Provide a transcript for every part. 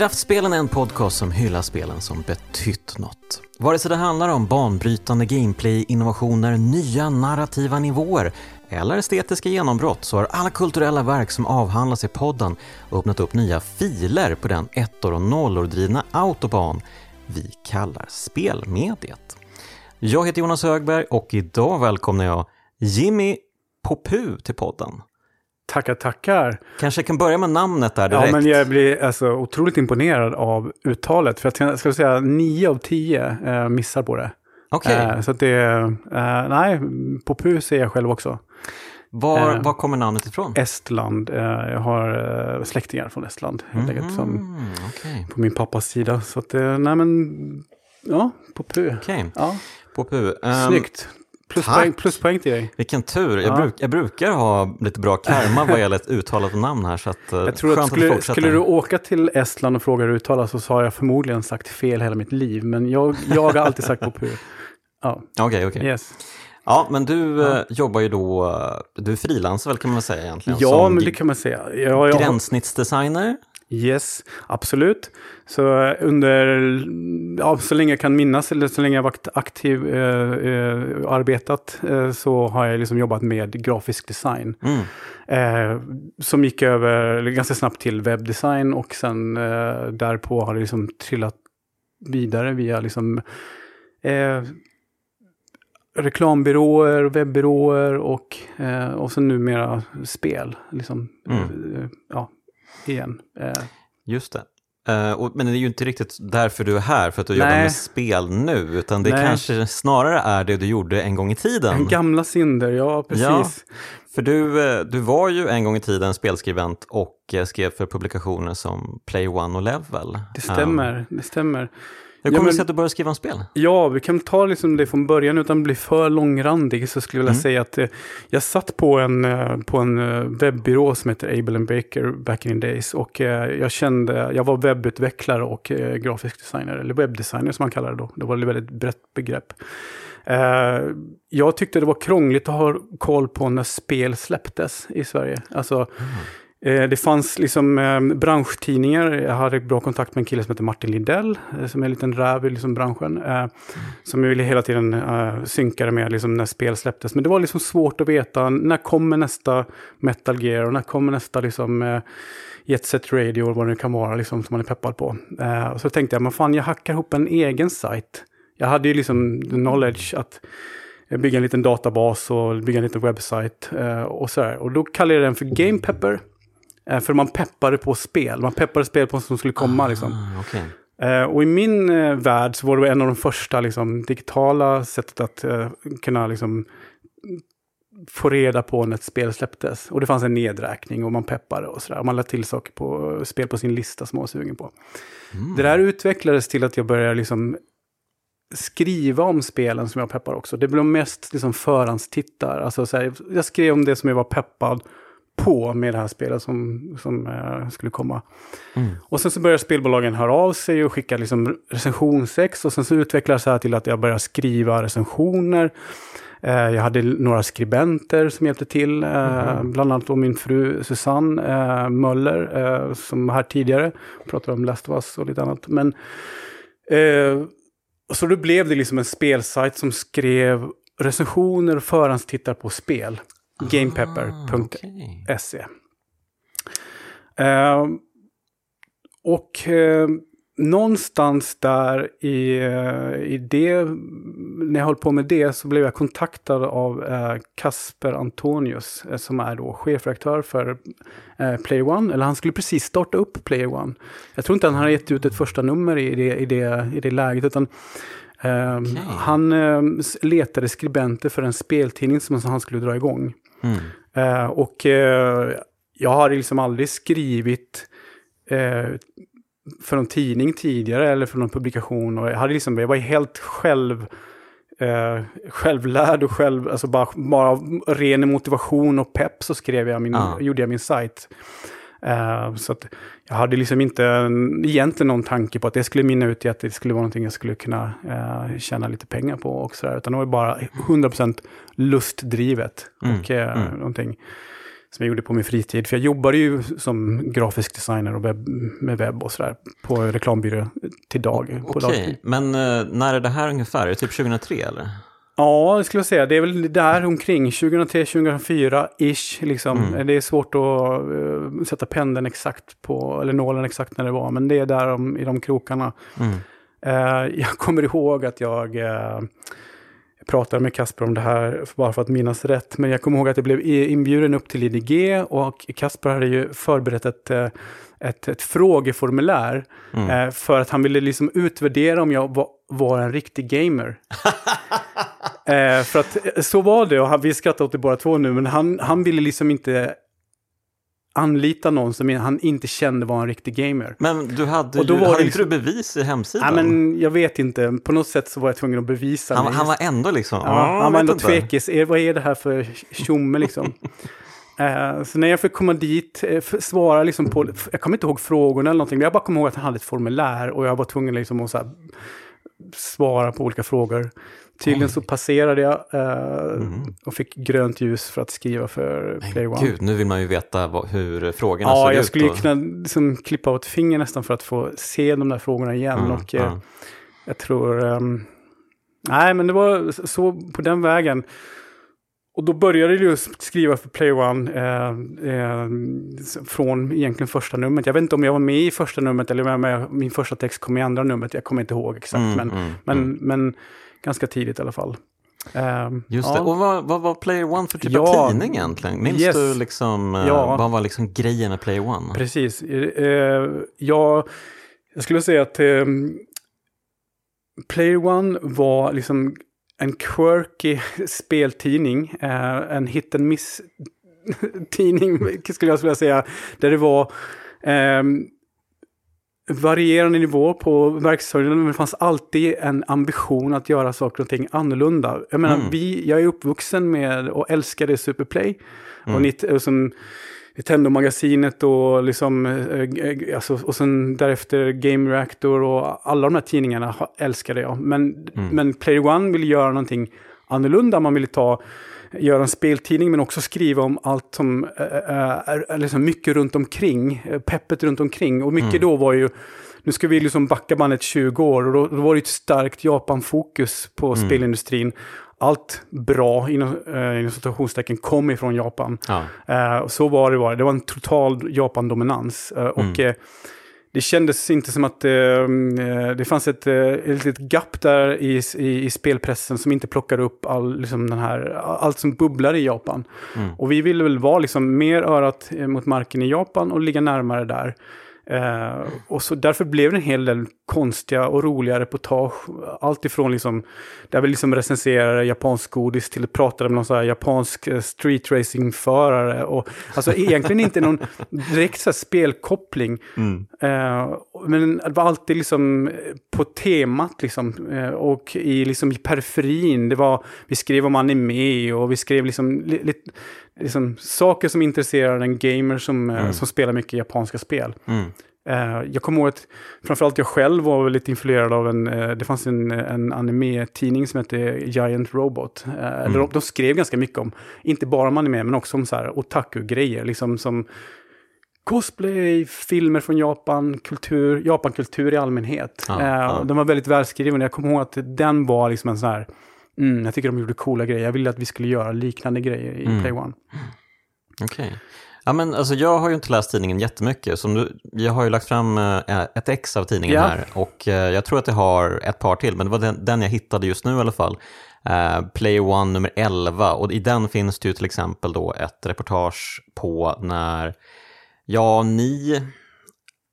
Kraftspelen är en podcast som hyllar spelen som betytt något. Vare sig det handlar om banbrytande gameplay-innovationer, nya narrativa nivåer eller estetiska genombrott så har alla kulturella verk som avhandlas i podden öppnat upp nya filer på den ettor och nollor drivna autobahn vi kallar spelmediet. Jag heter Jonas Högberg och idag välkomnar jag Jimmy Popu till podden. Tackar, tackar. Kanske kan börja med namnet där direkt. Ja, men jag blir alltså otroligt imponerad av uttalet. För att jag ska säga nio av tio eh, missar på det. Okej. Eh, så att det, eh, nej, Popu säger jag själv också. Var, eh, var kommer namnet ifrån? Estland, eh, jag har eh, släktingar från Estland. Helt enkelt, som, Mm, okej. på min pappas sida. Så att, nej men, ja, Popu. Okej. Ja, Popu. ehm, snyggt. Pluspoäng, pluspoäng till dig. Vilken tur. Jag, Ja. bruk, jag brukar ha lite bra karma vad gäller ett uttalat namn här. Så att, eh, Jag tror att du skulle, fortsätter. skulle du åka till Estland och fråga hur det uttalas så har jag förmodligen sagt fel hela mitt liv. Men jag, jag har alltid sagt Popu. Ja, Okej, okej. yes. Ja, men du Ja. eh, jobbar ju då, eh, du är frilansar väl kan man säga egentligen? Ja, men det kan man säga. Jag, jag, Gränssnittsdesigner? Yes, absolut. Så eh, under, ja, så länge jag kan minnas, eller så länge jag varit aktiv, eh, eh, arbetat, eh, så har jag liksom jobbat med grafisk design. Mm. Eh, som gick över ganska snabbt till webbdesign och sen eh, därpå har det liksom trillat vidare via liksom reklambyråer, webbyråer och, och sen numera spel. Liksom, Mm. ja, igen. Eh, Just det. Eh, och, men det är ju inte riktigt därför du är här, för att du jobbar Nej. med spel nu, utan det Nej. kanske snarare är det du gjorde en gång i tiden. gamla synder, ja precis. Ja. För du, eh, du var ju en gång i tiden spelskribent och skrev för publikationer som Play One och Level. Det stämmer, det stämmer. Hur Ja, kommer det men- sig att du började skriva om spel? Ja, vi kan ta liksom det från början utan att bli för långrandig. Så skulle jag vilja Mm. säga att eh, jag satt på en, eh, på en eh, webbyrå som heter Able and Baker back in the days. Och eh, jag kände, jag var webbutvecklare och eh, grafisk designer, eller webbdesigner som man kallar det då. Det var ett väldigt brett begrepp. Eh, jag tyckte det var krångligt att ha koll på när spel släpptes i Sverige. Alltså, Eh, Eh, det fanns liksom ehm, branschtidningar. Jag hade bra kontakt med en kille som heter Martin Lindell, eh, som är en liten räv i liksom branschen. Som som ville hela tiden eh, synka det med liksom när spel släpptes. Men det var liksom svårt att veta, när kommer nästa Metal Gear och när kommer nästa liksom, Jet Set Radio och vad det nu kan vara liksom, som man är peppad på. Och så tänkte jag, men fan jag hackar ihop en egen sajt. Jag hade ju liksom the knowledge att bygga en liten databas och bygga en liten webbsajt och så här. Och då kallade jag den för Game Pepper. Eh, för man peppade på spel. Man peppade spel på som skulle komma liksom. Ah, okej. Eh, och i min eh, värld så var det en av de första liksom, digitala sättet att kunna liksom, få reda på när ett spel släpptes. Och det fanns en nedräkning och man peppade och sådär. Man lade till saker på spel på sin lista som man var sugen på. Mm. Det där utvecklades till att jag började liksom skriva om spelen som jag peppar också. Det blev mest liksom förhandstittar. Alltså så här, jag skrev om det som jag var peppad på med det här spelet som, som eh, skulle komma. Mm. Och sen så började spelbolagen höra av sig och skicka liksom recensionsex. Och sen så utvecklades det här till att jag började skriva recensioner. Eh, jag hade några skribenter som hjälpte till. Eh, Bland annat då min fru Susanne eh, Möller, eh, som var här tidigare. Pratade om Last of Us och lite annat. Men, eh, så då blev det liksom en spelsajt som skrev recensioner och förhandstittar på spel. Gamepepper.se Ah, okej. Eh, och eh, någonstans där i, eh, i det, när jag höll på med det så blev jag kontaktad av eh, Kasper Antonius eh, som är då chefredaktör för eh, Player One. Eller han skulle precis starta upp Player One. Jag tror inte han hade gett ut ett första nummer i det, i det, i det läget utan eh, Okej. han letade skribenter för en speltidning som han skulle dra igång. Mm. Eh, och eh, jag har liksom aldrig skrivit eh, för någon tidning tidigare eller för någon publikation. Och jag, hade liksom, jag var helt själv, eh, självlärd och själv, alltså bara, bara ren motivation och pepp så skrev jag min, Ja. gjorde jag min sajt. Eh, så att jag hade liksom inte en- egentligen någon tanke på att det skulle mynna ut i att det skulle vara någonting jag skulle kunna eh, tjäna lite pengar på och sådär. Utan det var bara 100% lustdrivet. Mm, Och eh, mm. någonting som jag gjorde på min fritid. För jag jobbade ju som grafisk designer och webb, med webb och sådär på reklambyrå till dag. Okej, okay. men uh, när är det här ungefär? Är det typ 2003 eller? Ja, det skulle jag säga. Det är väl där omkring 2003-2004-ish. Liksom. Mm. Det är svårt att uh, sätta pendeln exakt på, eller nålen exakt när det var, men det är där om, i de krokarna. Mm. Uh, jag kommer ihåg att jag uh, pratade med Kasper om det här, bara för att minnas rätt. Men jag kommer ihåg att jag blev inbjuden upp till IDG och Kasper hade ju förberett ett, ett, ett frågeformulär. Mm. För att han ville liksom utvärdera om jag var, var en riktig gamer. Eh, för att eh, så var det, och han, vi skrattar åt det båda två nu, men han, han ville liksom inte anlita någon som han inte kände var en riktig gamer. Men du hade och då ju, var hade liksom, inte du bevis i hemsidan? Nej, men jag vet inte. På något sätt så var jag tvungen att bevisa. Han, han var ändå liksom... Ja, han var ändå tvekis. Eh, vad är det här för tjomme liksom? uh, så när jag fick komma dit, svara liksom på... Jag kommer inte ihåg frågorna eller någonting, men jag bara kommer ihåg att han hade ett formulär och jag var tvungen liksom att så här, svara på olika frågor. Tydligen så passerade jag uh, mm. och fick grönt ljus för att skriva för Men Play One. Gud, nu vill man ju veta vad, hur frågorna ja, såg ut. Ja, jag skulle och... kunna liksom, klippa ett finger nästan för att få se de där frågorna igen. Mm, och uh, jag tror... Um, nej, men det var så på den vägen. Och då började jag skriva för Play One eh, eh, från egentligen första numret. Jag vet inte om jag var med i första numret eller om jag, min första text kom i andra numret. Jag kommer inte ihåg exakt. Mm, men, mm, men, mm. men ganska tidigt i alla fall. Um, Just ja. det, och vad, vad var Player One för typ ja, av tidning egentligen? Minns yes. du liksom, uh, ja. vad var liksom grejen med Player One? Precis, uh, ja, jag skulle säga att um, Player One var liksom en quirky speltidning, uh, en hit and miss tidning skulle jag vilja säga, där det var um, varierande nivå på verksamheten, men det fanns alltid en ambition att göra saker och ting annorlunda. Jag menar, mm. vi, jag är uppvuxen med och älskade Superplay. Mm. Och, och som Nintendo-magasinet och liksom, eh, alltså, och sen därefter Game Reactor och alla de här tidningarna älskade jag. Men, mm. men Player One ville göra någonting annorlunda. Man ville ta göra en speltidning men också skriva om allt som äh, är, är liksom mycket runt omkring, peppet runt omkring. Och mycket mm. då var ju, nu ska vi liksom backa bandet 20 år och då, då var det ett starkt Japan-fokus på mm. spelindustrin. Allt bra, inom, eh, inom citationstecken, kom ifrån Japan. Ja. Eh, så var det bara, det var en total Japan-dominans. Eh, och mm det kändes inte som att ehm, eh, det fanns ett, eh, ett litet gap där i, i, i, spelpressen som inte plockade upp all, liksom den här, allt som bubblar i Japan. Mm. Och vi ville väl vara liksom mer örat eh, mot marken i Japan och ligga närmare där. Eh, och så därför blev det en hel del konstiga och roliga reportage. Allt ifrån liksom, där vi liksom recenserade japansk godis till att prata med någon sån här japansk eh, streetracingförare. Och, alltså egentligen inte någon direkt så spelkoppling. Mm. Eh, men det var alltid liksom på temat liksom. Eh, och i, liksom, i periferin. Det var, vi skrev om anime och vi skrev liksom lite liksom, saker som intresserar en gamer som, eh, mm. som spelar mycket japanska spel. Mm. Uh, jag kommer ihåg att framförallt jag själv var lite influerad av en, uh, det fanns en, en anime-tidning som hette Giant Robot. Uh, mm. de, de, skrev ganska mycket om, inte bara om anime, men också om så här otaku-grejer. Liksom som cosplay, filmer från Japan, kultur, Japan-kultur i allmänhet. Ah, ah. De var väldigt välskrivna. Jag kommer ihåg att den var liksom en sån här Mm, jag tycker de gjorde coola grejer. Jag ville att vi skulle göra liknande grejer i mm. Play One. Okej. Okay. Ja, men alltså, jag har ju inte läst tidningen jättemycket. Som du, jag har ju lagt fram äh, ett ex av tidningen ja. här och äh, jag tror att jag har ett par till, men det var den, den jag hittade just nu i alla fall. Uh, Play One nummer 11 och i den finns det ju till exempel då ett reportage på när, ja, ni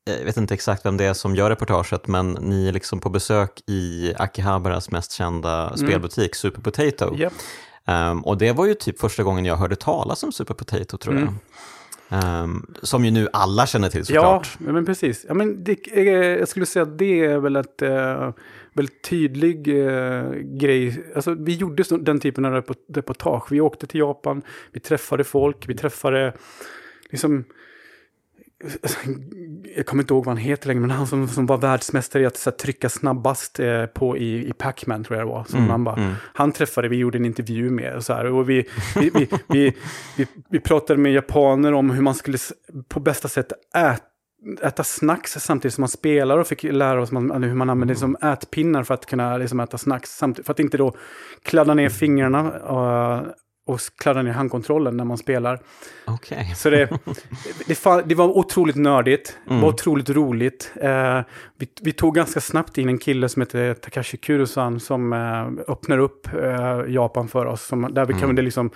jag vet inte exakt vem det är som gör reportaget, men ni är liksom på besök i Akihabaras mest kända mm. spelbutik, Super Potato. Yep. Um, och det var ju typ första gången jag hörde talas om Super Potato, tror mm. jag. Um, som ju nu alla känner till såklart. Ja, men precis. Ja, men det, jag skulle säga att det är väl ett uh, väldigt tydlig uh, grej. Alltså, vi gjorde den typen av reportage. Vi åkte till Japan, vi träffade folk, vi träffade liksom jag kommer inte ihåg vad han heter längre, men han som, som var världsmästare i att så här, trycka snabbast eh, på, i, i Pac-Man tror jag det var. Som Mm, han, bara, mm. han träffade, vi gjorde en intervju med och så här, och vi, vi, vi, vi, vi, vi pratade med japaner om hur man skulle på bästa sätt äta äta snacks samtidigt som man spelar och fick lära oss man, hur man använder liksom ätpinnar för att kunna liksom äta snacks. Samtidigt, för att inte då kladda ner fingrarna och, och kladda ner handkontrollen när man spelar. Okej. Så det, det, det var otroligt nördigt, Mm. var otroligt roligt. Eh, vi, vi tog ganska snabbt in en kille som heter Takashi Kurosan som eh, öppnar upp eh, Japan för oss. Som, där vi Mm. kunde liksom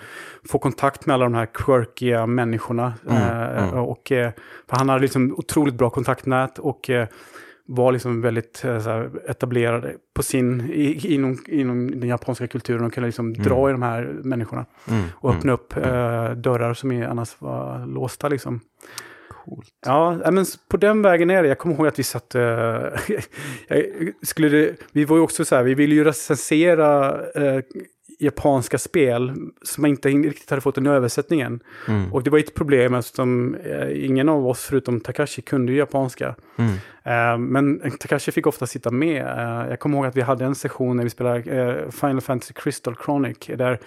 få kontakt med alla de här quirkiga människorna. Mm, Eh, mm. Och, eh, han hade liksom otroligt bra kontaktnät och eh, var liksom väldigt eh, här, etablerad på sin, i, inom, inom den japanska kulturen och kunde liksom dra i de här människorna Mm, och mm. öppna upp eh, dörrar som är, annars var låsta. Liksom. Coolt. Ja, men på den vägen är det. Jag kommer ihåg att vi satt... jag skulle vi var ju också så här, vi ville ju recensera eh, japanska spel som inte riktigt hade fått en översättning än. Mm, Och det var ett problem eftersom eh, ingen av oss förutom Takashi kunde ju japanska. mm, Eh, men Takashi fick ofta sitta med. Eh, jag kommer ihåg att vi hade en session när vi spelade Final Fantasy Crystal Chronic. Där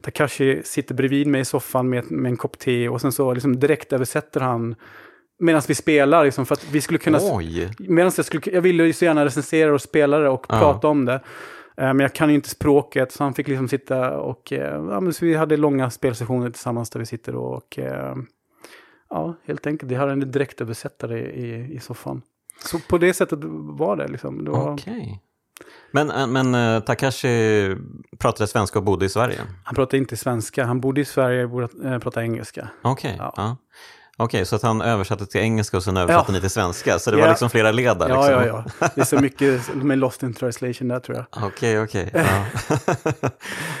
Takashi sitter bredvid mig i soffan med, med en kopp te och sen så liksom direkt översätter han medan vi spelar. Liksom, för att vi skulle kunna... Oj. Medan jag, skulle, jag ville ju så gärna recensera och spela det och Ja. prata om det. Eh, Men jag kan ju inte språket, så han fick liksom sitta och... eh, Ja, men så vi hade långa spelsessioner tillsammans där vi sitter och... eh, ja, helt enkelt. Vi hade en direktöversättare i, i soffan. Så på det sättet var det liksom. Det var, Okej. Men, men Takashi pratade svenska och bodde i Sverige? Han pratade inte svenska, han bodde i Sverige och pratade engelska. Okej. Ja. Ja. Okej, så att han översatte till engelska och sen översatte Ja. ni till svenska. Så det Ja. var liksom flera led där? Ja, liksom. ja, ja. Det är så mycket med lost in translation där tror jag. Okej, okej. Ja.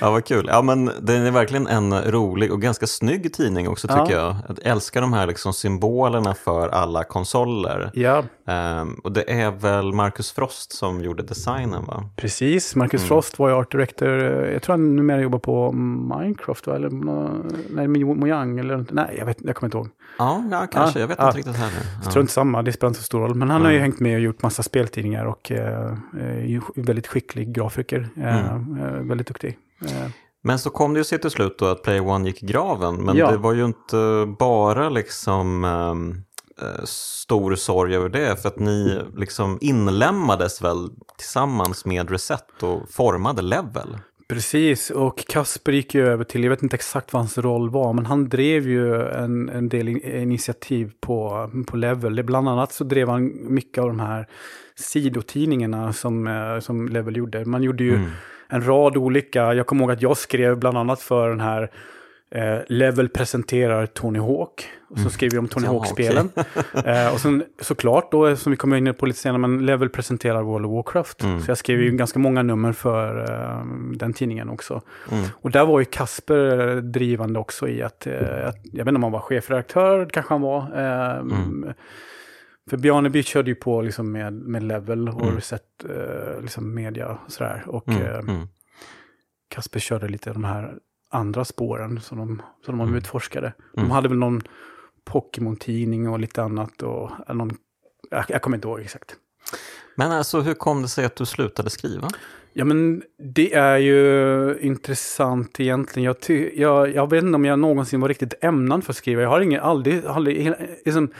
ja, vad kul. Ja, men den är verkligen en rolig och ganska snygg tidning också tycker jag. Jag älskar de här liksom symbolerna för alla konsoler. Ja, Ehm, och det är väl Marcus Frost som gjorde designen va? precis. Marcus Mm. Frost var ju art director. Jag tror han numera jobbar på Minecraft, va? eller nej, Mo- Mojang, eller nej, jag, vet, jag kommer inte ihåg. Ja, ja kanske. Ja, jag vet ja. inte riktigt heller. Ja. Strunt samma, det spelar inte så stor roll. Men han har ju hängt med och gjort massa speltidningar och eh, är ju väldigt skicklig grafiker. Eh, Mm. eh, väldigt duktig. Eh, Men så kom det ju sig till slut då att Player One gick i graven. Men det var ju inte bara liksom ehm, eh, stor sorg över det. För att ni liksom inlämnades väl tillsammans med Reset och formade Level. Precis, och Kasper gick ju över till, jag vet inte exakt vad hans roll var, men han drev ju en, en del in, initiativ på, på Level. Bland annat så drev han mycket av de här sidotidningarna som, eh, som Level gjorde. Man gjorde ju Mm. en rad olika, jag kommer ihåg att jag skrev bland annat för den här eh, Level presenterar Tony Hawk. Och så skrev vi om Tony Ja, Hawk-spelen. eh, och sen såklart då, som vi kommer in på lite senare, men Level presenterar World of Warcraft. Mm. Så jag skrev ju ganska många nummer för eh, den tidningen också. Mm. Och där var ju Kasper eh, drivande också i att, eh, att jag vet inte om han var chefredaktör, kanske han var. Eh, Mm. För Bjarneby körde ju på liksom med, med Level och Mm. Reset eh, liksom media och sådär. Och Mm. eh, Mm. Kasper körde lite de här andra spåren som de, som de Mm. utforskade. De Mm. hade väl någon Pokémon-tidning och lite annat. Och, eller någon, jag, jag kommer inte ihåg exakt. Men alltså hur kom det sig att du slutade skriva? Ja, men det är ju intressant egentligen. Jag, ty, jag, jag vet inte om jag någonsin var riktigt ämnad för att skriva. Jag har ingen, aldrig, aldrig liksom,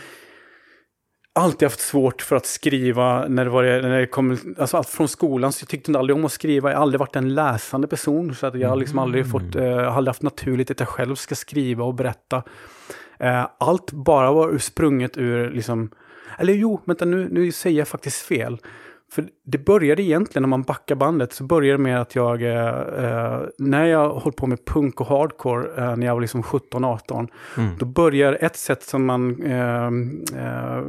alltid haft svårt för att skriva när det, var, när det kom, alltså allt från skolan. Så jag tyckte aldrig om att skriva. Jag har aldrig varit en läsande person. Så att jag har liksom aldrig fått, eh, aldrig haft naturligt att jag själv ska skriva och berätta. Eh, allt bara var sprunget ur, liksom, eller jo, vänta nu, nu säger jag faktiskt fel. För det började egentligen, när man backar bandet, så började det med att jag, eh, eh, när jag höll på med punk och hardcore, eh, när jag var liksom 17-18, Mm. då börjar ett sätt som man eh, eh,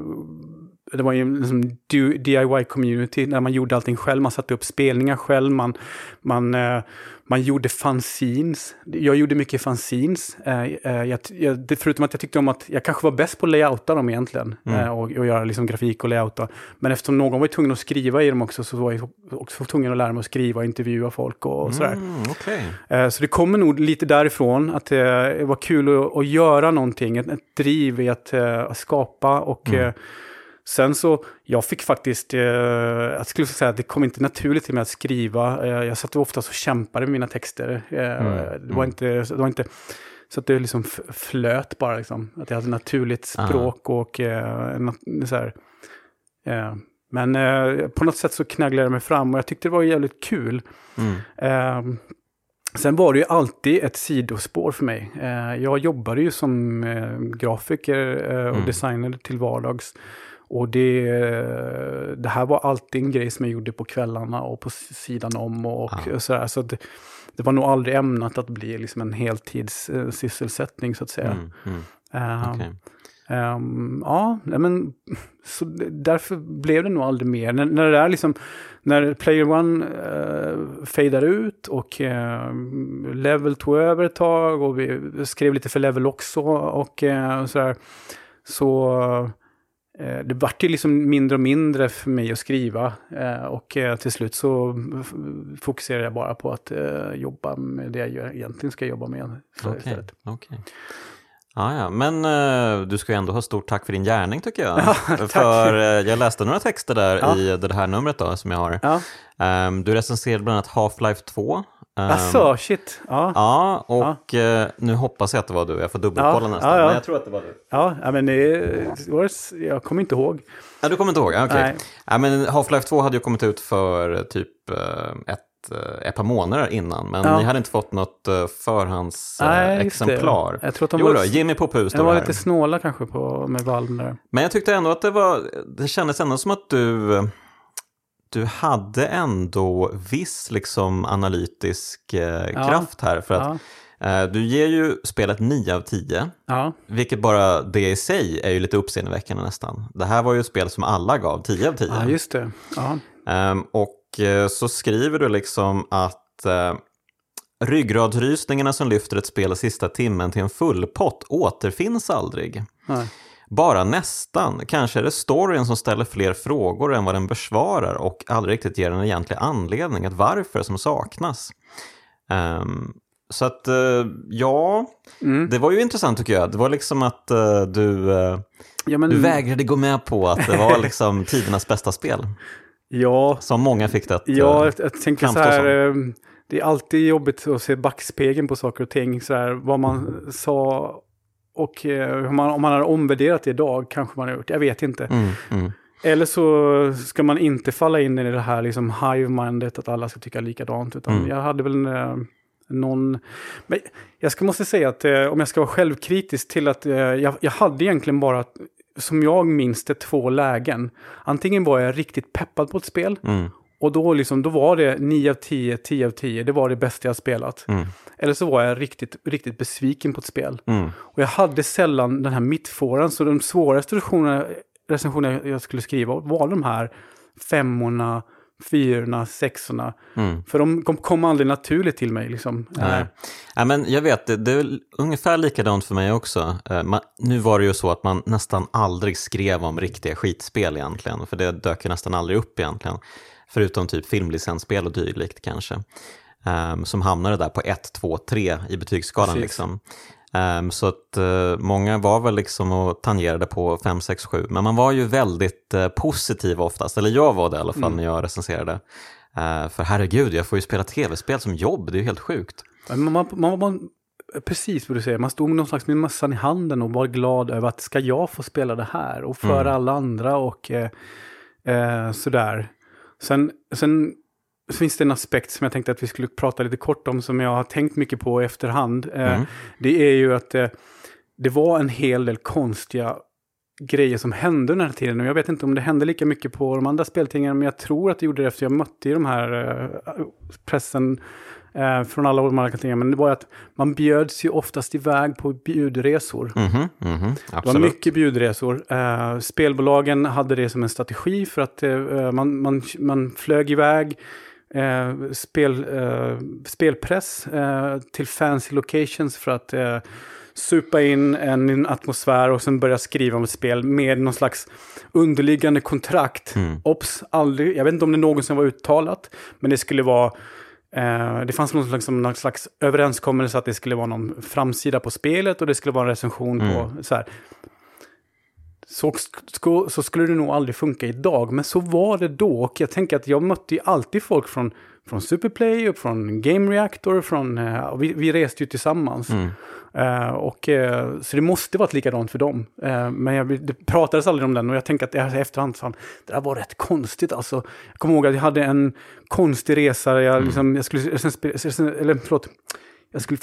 det var ju liksom DIY-community där man gjorde allting själv. Man satte upp spelningar själv, man, man, eh, man gjorde fanzines. Jag gjorde mycket fanzines. Eh, eh, jag, jag, förutom att jag tyckte om att jag kanske var bäst på att layouta dem egentligen. Mm. Och, och, göra liksom grafik och layouta. Men eftersom någon var tvungen att skriva i dem också så var jag också tvungen att lära mig att skriva och intervjua folk och, och sådär. Mm, okay. Så det kommer nog lite därifrån att det var kul att, att göra någonting. Ett, ett driv i att, att skapa och mm Sen så, jag fick faktiskt, eh, jag skulle säga att det kom inte naturligt till mig att skriva. Eh, jag satt oftast och kämpade med mina texter. Eh, mm. Det, var mm. inte, det var inte så att det liksom flöt bara, liksom. att jag hade naturligt språk Aha. och eh, så här. Eh, men eh, på något sätt så knaglade jag mig fram och jag tyckte det var jävligt kul. Mm. Eh, sen var det ju alltid ett sidospår för mig. Eh, jag jobbade ju som eh, grafiker och mm. designer till vardags. Och det, det här var alltid en grej som jag gjorde på kvällarna och på sidan om och, ja. sådär. Så det, det, var nog aldrig ämnat att bli liksom en heltidssysselsättning så att säga. Mm, mm. Uh, okay. Um, ja, men så därför blev det nog aldrig mer. När, när det där liksom, när Player One uh, fejdar ut och uh, Level tog över ett tag och vi skrev lite för Level också och uh, sådär. Så Eh, det vart ju liksom mindre och mindre för mig att skriva. Eh, och eh, till slut så fokuserade jag bara på att jobba med det jag egentligen ska jobba med. Okej, okay, okay. Ja, ja, men uh, du ska ju ändå ha stort tack för din gärning tycker jag. Ja, för uh, jag läste några texter där ja. i det här numret då, som jag har. Ja. Um, du recenserade bland annat Half-Life 2 Um, Asså, shit. Ja, ja och ja. Uh, nu hoppas jag att det var du. Jag får dubbelkolla ja, nästan. Ja, Men jag tror att det var du. Ja, men det jag kommer inte ihåg. Ja, du kommer inte ihåg? Okej. Okay. Ja, men Half-Life 2 hade ju kommit ut för typ uh, ett, ett par månader innan. Men ja. ni hade inte fått något förhandsexemplar. Jag tror att de jo, var, då, Jimmy på pus. De var lite snåla kanske på, med där. Men jag tyckte ändå att det var, det kändes ändå som att du du hade ändå viss liksom analytisk eh, ja. kraft här. För att ja. eh, du ger ju spelet 9 av 10, ja. vilket bara det i sig är ju lite uppseendeväckande nästan. Det här var ju ett spel som alla gav 10 av 10. Ja, just det. Eh, och så skriver du liksom att eh, ryggradsrysningarna som lyfter ett spel sista timmen till en fullpott återfinns aldrig. Nej. Bara nästan. Kanske är det storyn som ställer fler frågor än vad den besvarar och aldrig riktigt ger en egentlig anledning, ett varför som saknas. Um, så att, uh, ja, mm. det var ju intressant tycker jag. Det var liksom att uh, du, uh, ja, men... du vägrade gå med på att det var liksom tidernas bästa spel. Ja. Som många fick det att Ja, jag, jag tänker så här. Ehm, det är alltid jobbigt att se backspegeln på saker och ting. Så här, vad man sa och eh, om man, om man har omvärderat det idag kanske man har gjort, jag vet inte. Mm, mm. Eller så ska man inte falla in i det här liksom hive-mindet att alla ska tycka likadant. Utan mm. jag hade väl eh, någon... Men jag ska, måste säga att eh, om jag ska vara självkritisk till att eh, jag, jag hade egentligen bara, som jag minns det, två lägen. Antingen var jag riktigt peppad på ett spel mm. Och då, liksom, då var det 9 av 10, 10 av 10, det var det bästa jag spelat. Mm. Eller så var jag riktigt, riktigt besviken på ett spel. Mm. Och jag hade sällan den här mittfåran, så de svåraste recensionerna jag skulle skriva var de här femmorna, fyrorna, sexorna. Mm. För de kom, kom aldrig naturligt till mig. Liksom. Nej. Ja, men jag vet, det, det är ungefär likadant för mig också. Uh, man, nu var det ju så att man nästan aldrig skrev om riktiga skitspel egentligen, för det dök ju nästan aldrig upp egentligen. Förutom typ filmlicensspel och dylikt kanske. Um, som hamnade där på 1, 2, 3 i betygsskalan. Liksom. Um, så att uh, många var väl liksom och tangerade på 5, 6, 7. Men man var ju väldigt uh, positiv oftast, eller jag var det i alla fall mm. när jag recenserade. Uh, för herregud, jag får ju spela tv-spel som jobb, det är ju helt sjukt. Man, man, man, man, precis vad du säger, man stod med någon slags med mössan i handen och var glad över att ska jag få spela det här och för mm. alla andra och sådär. Sen, sen finns det en aspekt som jag tänkte att vi skulle prata lite kort om som jag har tänkt mycket på i efterhand. Eh, mm. det är ju att det, eh, det var en hel del konstiga grejer som hände den här tiden. Och jag vet inte om det hände lika mycket på de andra speltingen, men jag tror att det gjorde det efter jag mötte ju de här eh, pressen eh, från alla tidningarna. Men det var att man bjöds ju oftast iväg på bjudresor. Mhm, mhm, Det var mycket bjudresor. Eh, spelbolagen hade det som en strategi för att eh, man, man, man flög iväg eh, spel, eh, spelpress eh, till fancy locations för att eh, supa in en, en atmosfär och sen börja skriva om ett spel med någon slags underliggande kontrakt. Mm. Ops, aldrig, jag vet inte om det någonsin var uttalat, men det skulle vara Eh, det fanns någon slags, någon slags överenskommelse att det skulle vara någon framsida på spelet och det skulle vara en recension Mm. på så här. Så, så skulle det nog aldrig funka idag, men så var det då. Och jag tänker att jag mötte ju alltid folk från, från Superplay och från Game Reactor. Från, och vi, vi reste ju tillsammans. Mm. Eh, och, eh, så det måste varit likadant för dem. Men jag, det pratades aldrig om den och jag tänker att jag efterhand, fan, det där var rätt konstigt alltså. Jag kommer ihåg att jag hade en konstig resa, jag, liksom, jag skulle, eller förlåt, jag, skulle,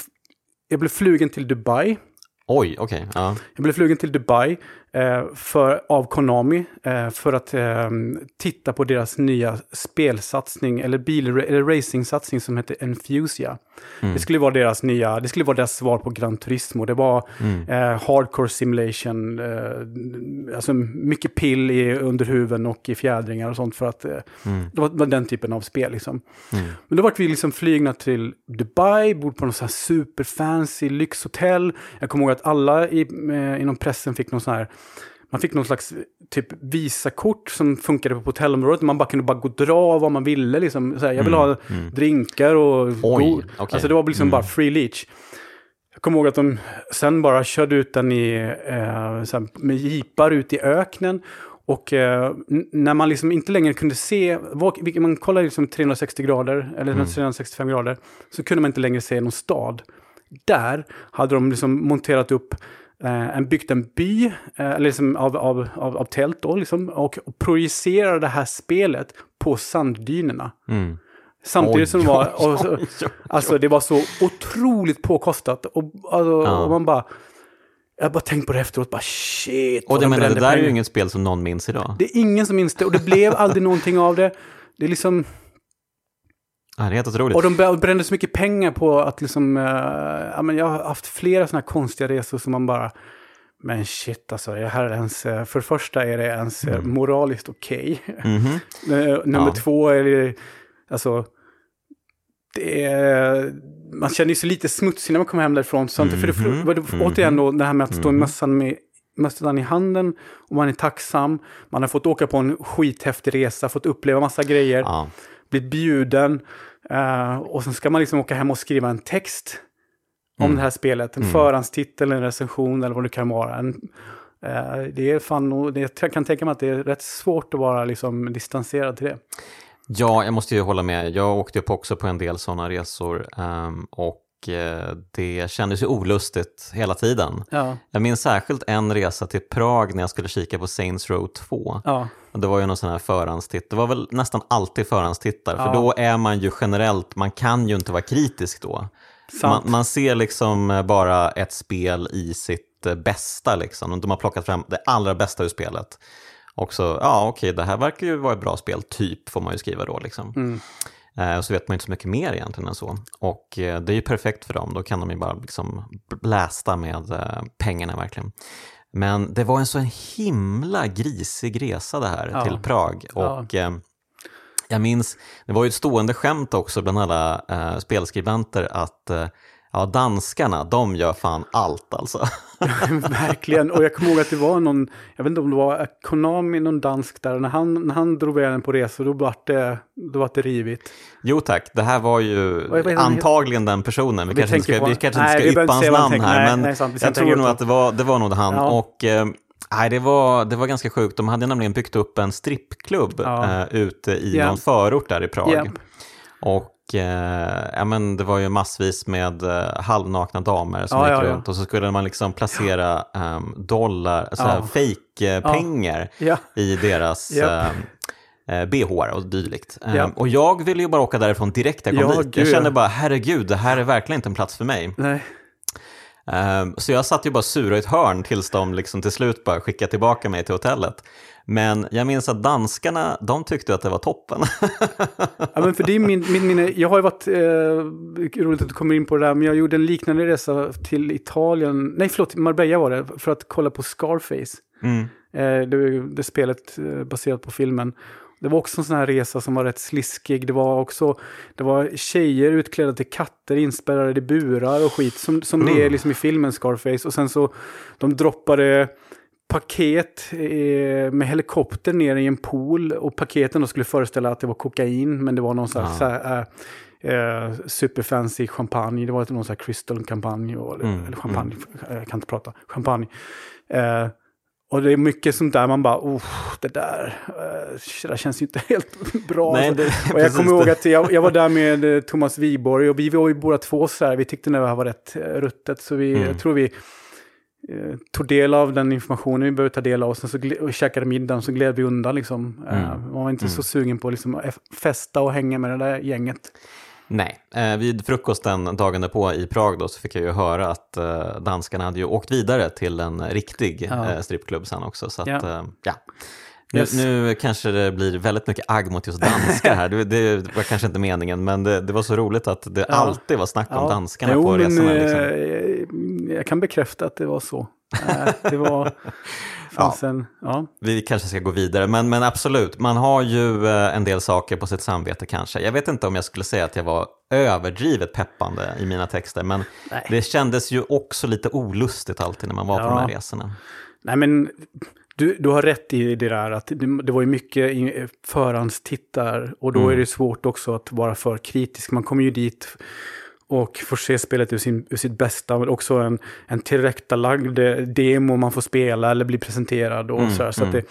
jag blev flugen till Dubai. Oj, okej. ja. Jag blev flugen till Dubai för, av Konami eh, för att eh, titta på deras nya spelsatsning, eller bil eller racingsatsning som heter Enfusia. Mm. Det skulle vara deras nya, det skulle vara deras svar på Gran Turismo. Det var Mm. eh, hardcore simulation, eh, alltså mycket pill i underhuven och i fjädringar och sånt för att eh, Mm. det var, den typen av spel liksom. Mm. Men då vart vi liksom flygna till Dubai, bor på något så här superfancy lyxhotell. Jag kommer ihåg att alla i, eh, inom pressen fick någon sån här, man fick någon slags typ visakort som funkade på hotellområdet. Man bara kunde bara gå och dra vad man ville. Liksom. Så här, jag vill ha mm. drinkar och... Oj, okej. Alltså det var liksom Mm. bara free leach. Jag kommer ihåg att de sen bara körde ut den i, eh, så här, med jeepar ut i öknen. Och eh, när man liksom inte längre kunde se, vilken- man kollade liksom 360 grader, eller Mm. 365 grader, så kunde man inte längre se någon stad. Där hade de liksom monterat upp en, byggt en by, eh, liksom av, av, av, av tält då, liksom, och, projicerade det här spelet på sanddynerna. Mm. Samtidigt som det var, och alltså det var så otroligt påkostat. Och, alltså, Ja. och man bara, jag bara tänkt på det efteråt, bara shit. Och det de menar, det där är ju inget spel som någon minns idag. Det är ingen som minns det och det blev aldrig någonting av det. Det är liksom, Ja, det är helt otroligt. och de brände så mycket pengar på att liksom, eh, ja men jag har haft flera sådana här konstiga resor som man bara, men shit alltså, är det här ens, eh, för det första är det ens eh, moraliskt okej. Mhm. Eh, Nummer Ja. två är det, alltså, det är, man känner ju sig lite smutsig när man kommer hem därifrån. För det, Mhm, för, det, mhm. återigen då, det här med att stå i Mhm. mössan med mössan i handen och man är tacksam. Man har fått åka på en skithäftig resa, fått uppleva massa grejer, Ja. blivit bjuden. Eh, och sen ska man liksom åka hem och skriva en text om Mm. det här spelet. En Mm. förhandstitel, en recension eller vad det kan vara. En, eh, det är fan, det, jag kan tänka mig att det är rätt svårt att vara liksom distanserad till det. Ja, jag måste ju hålla med. Jag åkte upp också på en del sådana resor ehm, och det kändes ju olustigt hela tiden. Ja, Jag minns särskilt en resa till Prag när jag skulle kika på Saints Row 2. ja, det var ju någon sån här förhandstitt. Det var väl nästan alltid förhandstittar, för Ja. då är man ju generellt, man kan ju inte vara kritisk då. Man, man ser liksom eh, bara ett spel i sitt eh, bästa liksom. De har plockat fram det allra bästa ur spelet. Och så, ja okej, det här verkar ju vara ett bra spel, typ får man ju skriva då liksom. Mm. Eh, och så vet man inte så mycket mer egentligen än så. Och eh, det är ju perfekt för dem, då kan de ju bara liksom blästa med eh, pengarna verkligen. Men det var en så en himla grisig resa det här Ja. till Prag. Ja. Och eh, jag minns, det var ju ett stående skämt också bland alla eh, spelskribenter att ja, danskarna, de gör fan allt alltså. Verkligen. Och jag kommer ihåg att det var någon, jag vet inte om det var Konami, någon dansk där. När han, när han drog iväg den på resor, då vart det, då det rivigt. Jo tack, det här var ju antagligen den personen. Vi, Vi kanske inte ska, på- vi kanske Nej, inte ska yppa hans namn tänker. här, Nej, men nej, sant. Jag tror nog att det var, det var nog han. Ja. Och eh, nej, det, var, det var ganska sjukt. De hade nämligen byggt upp en strippklubb Ja. eh, ute i Ja. någon förort där i Prag. Japp. Och eh, ja, men det var ju massvis med eh, halvnakna damer som Ja, gick ja, runt och så skulle man liksom placera ehm, dollar, så här Ja. fake-pengar Ja, i deras Japp. eh, eh, BH och dylikt. Eh, Japp. Och jag ville ju bara åka därifrån direkt jag kom dit. Jag kände bara, herregud, det här är verkligen inte en plats för mig. nej. Um, så jag satt ju bara sura i ett hörn tills de liksom till slut bara skickade tillbaka mig till hotellet. Men jag minns att danskarna, de tyckte att det var toppen. ja, men för det är min, min minne. Jag har ju varit, eh, roligt att du kommer in på det där, men jag gjorde en liknande resa till Italien, nej förlåt, Marbella var det, för att kolla på Scarface. Mm. Eh, det, det spelet eh, baserat på filmen. Det var också en sån här resa som var rätt sliskig. Det var också det var tjejer utklädda till katter inspärrade i burar och skit. Som, som mm. det är liksom i filmen Scarface. Och sen så de droppade paket eh, med helikopter ner i en pool. Och paketen då skulle föreställa att det var kokain. Men det var någon slags ah. äh, äh, superfancy champagne. Det var någon sån här crystal-kampanj. Mm. Eller champagne, mm. jag kan inte prata. Champagne. Eh, och det är mycket sånt där man bara, oh, det där, uh, det där känns ju inte helt bra. Nej, det, och jag kommer ihåg att jag, jag, var där med eh, Thomas Wiborg och vi var ju båda två så här, vi tyckte det här var rätt uh, ruttet. Så vi, mm. jag tror vi uh, tog del av den informationen vi behövde ta del av och sen så och käkade middagen så gled vi undan liksom. Mm. man var inte mm. så sugen på att liksom, festa och hänga med det där gänget. Nej, eh, vid frukosten dagen på i Prag då så fick jag ju höra att eh, danskarna hade ju åkt vidare till en riktig ja. eh, strippklubb sen också. Så att, ja. Eh, ja. Nu, yes. nu, kanske det blir väldigt mycket agg mot just danskar här. Det, det, var kanske inte meningen, men det, det var så roligt att det ja. alltid var snack om danskarna jo, på resorna. Liksom. Eh, jag kan bekräfta att det var så. Eh, det var... ja. En, ja. Vi kanske ska gå vidare, men, men absolut, man har ju eh, en del saker på sitt samvete kanske. Jag vet inte om jag skulle säga att jag var överdrivet peppande i mina texter, men Nej. det kändes ju också lite olustigt alltid när man var ja. på de här resorna. Nej, men du, du har rätt i det där att det, det var ju mycket förhandstittar och då mm. är det svårt också att vara för kritisk. Man kommer ju dit och får se spelet ur, sin, ur sitt bästa. Men också en, en tillrättalagd demo man får spela eller bli presenterad. Och mm, så, så mm. att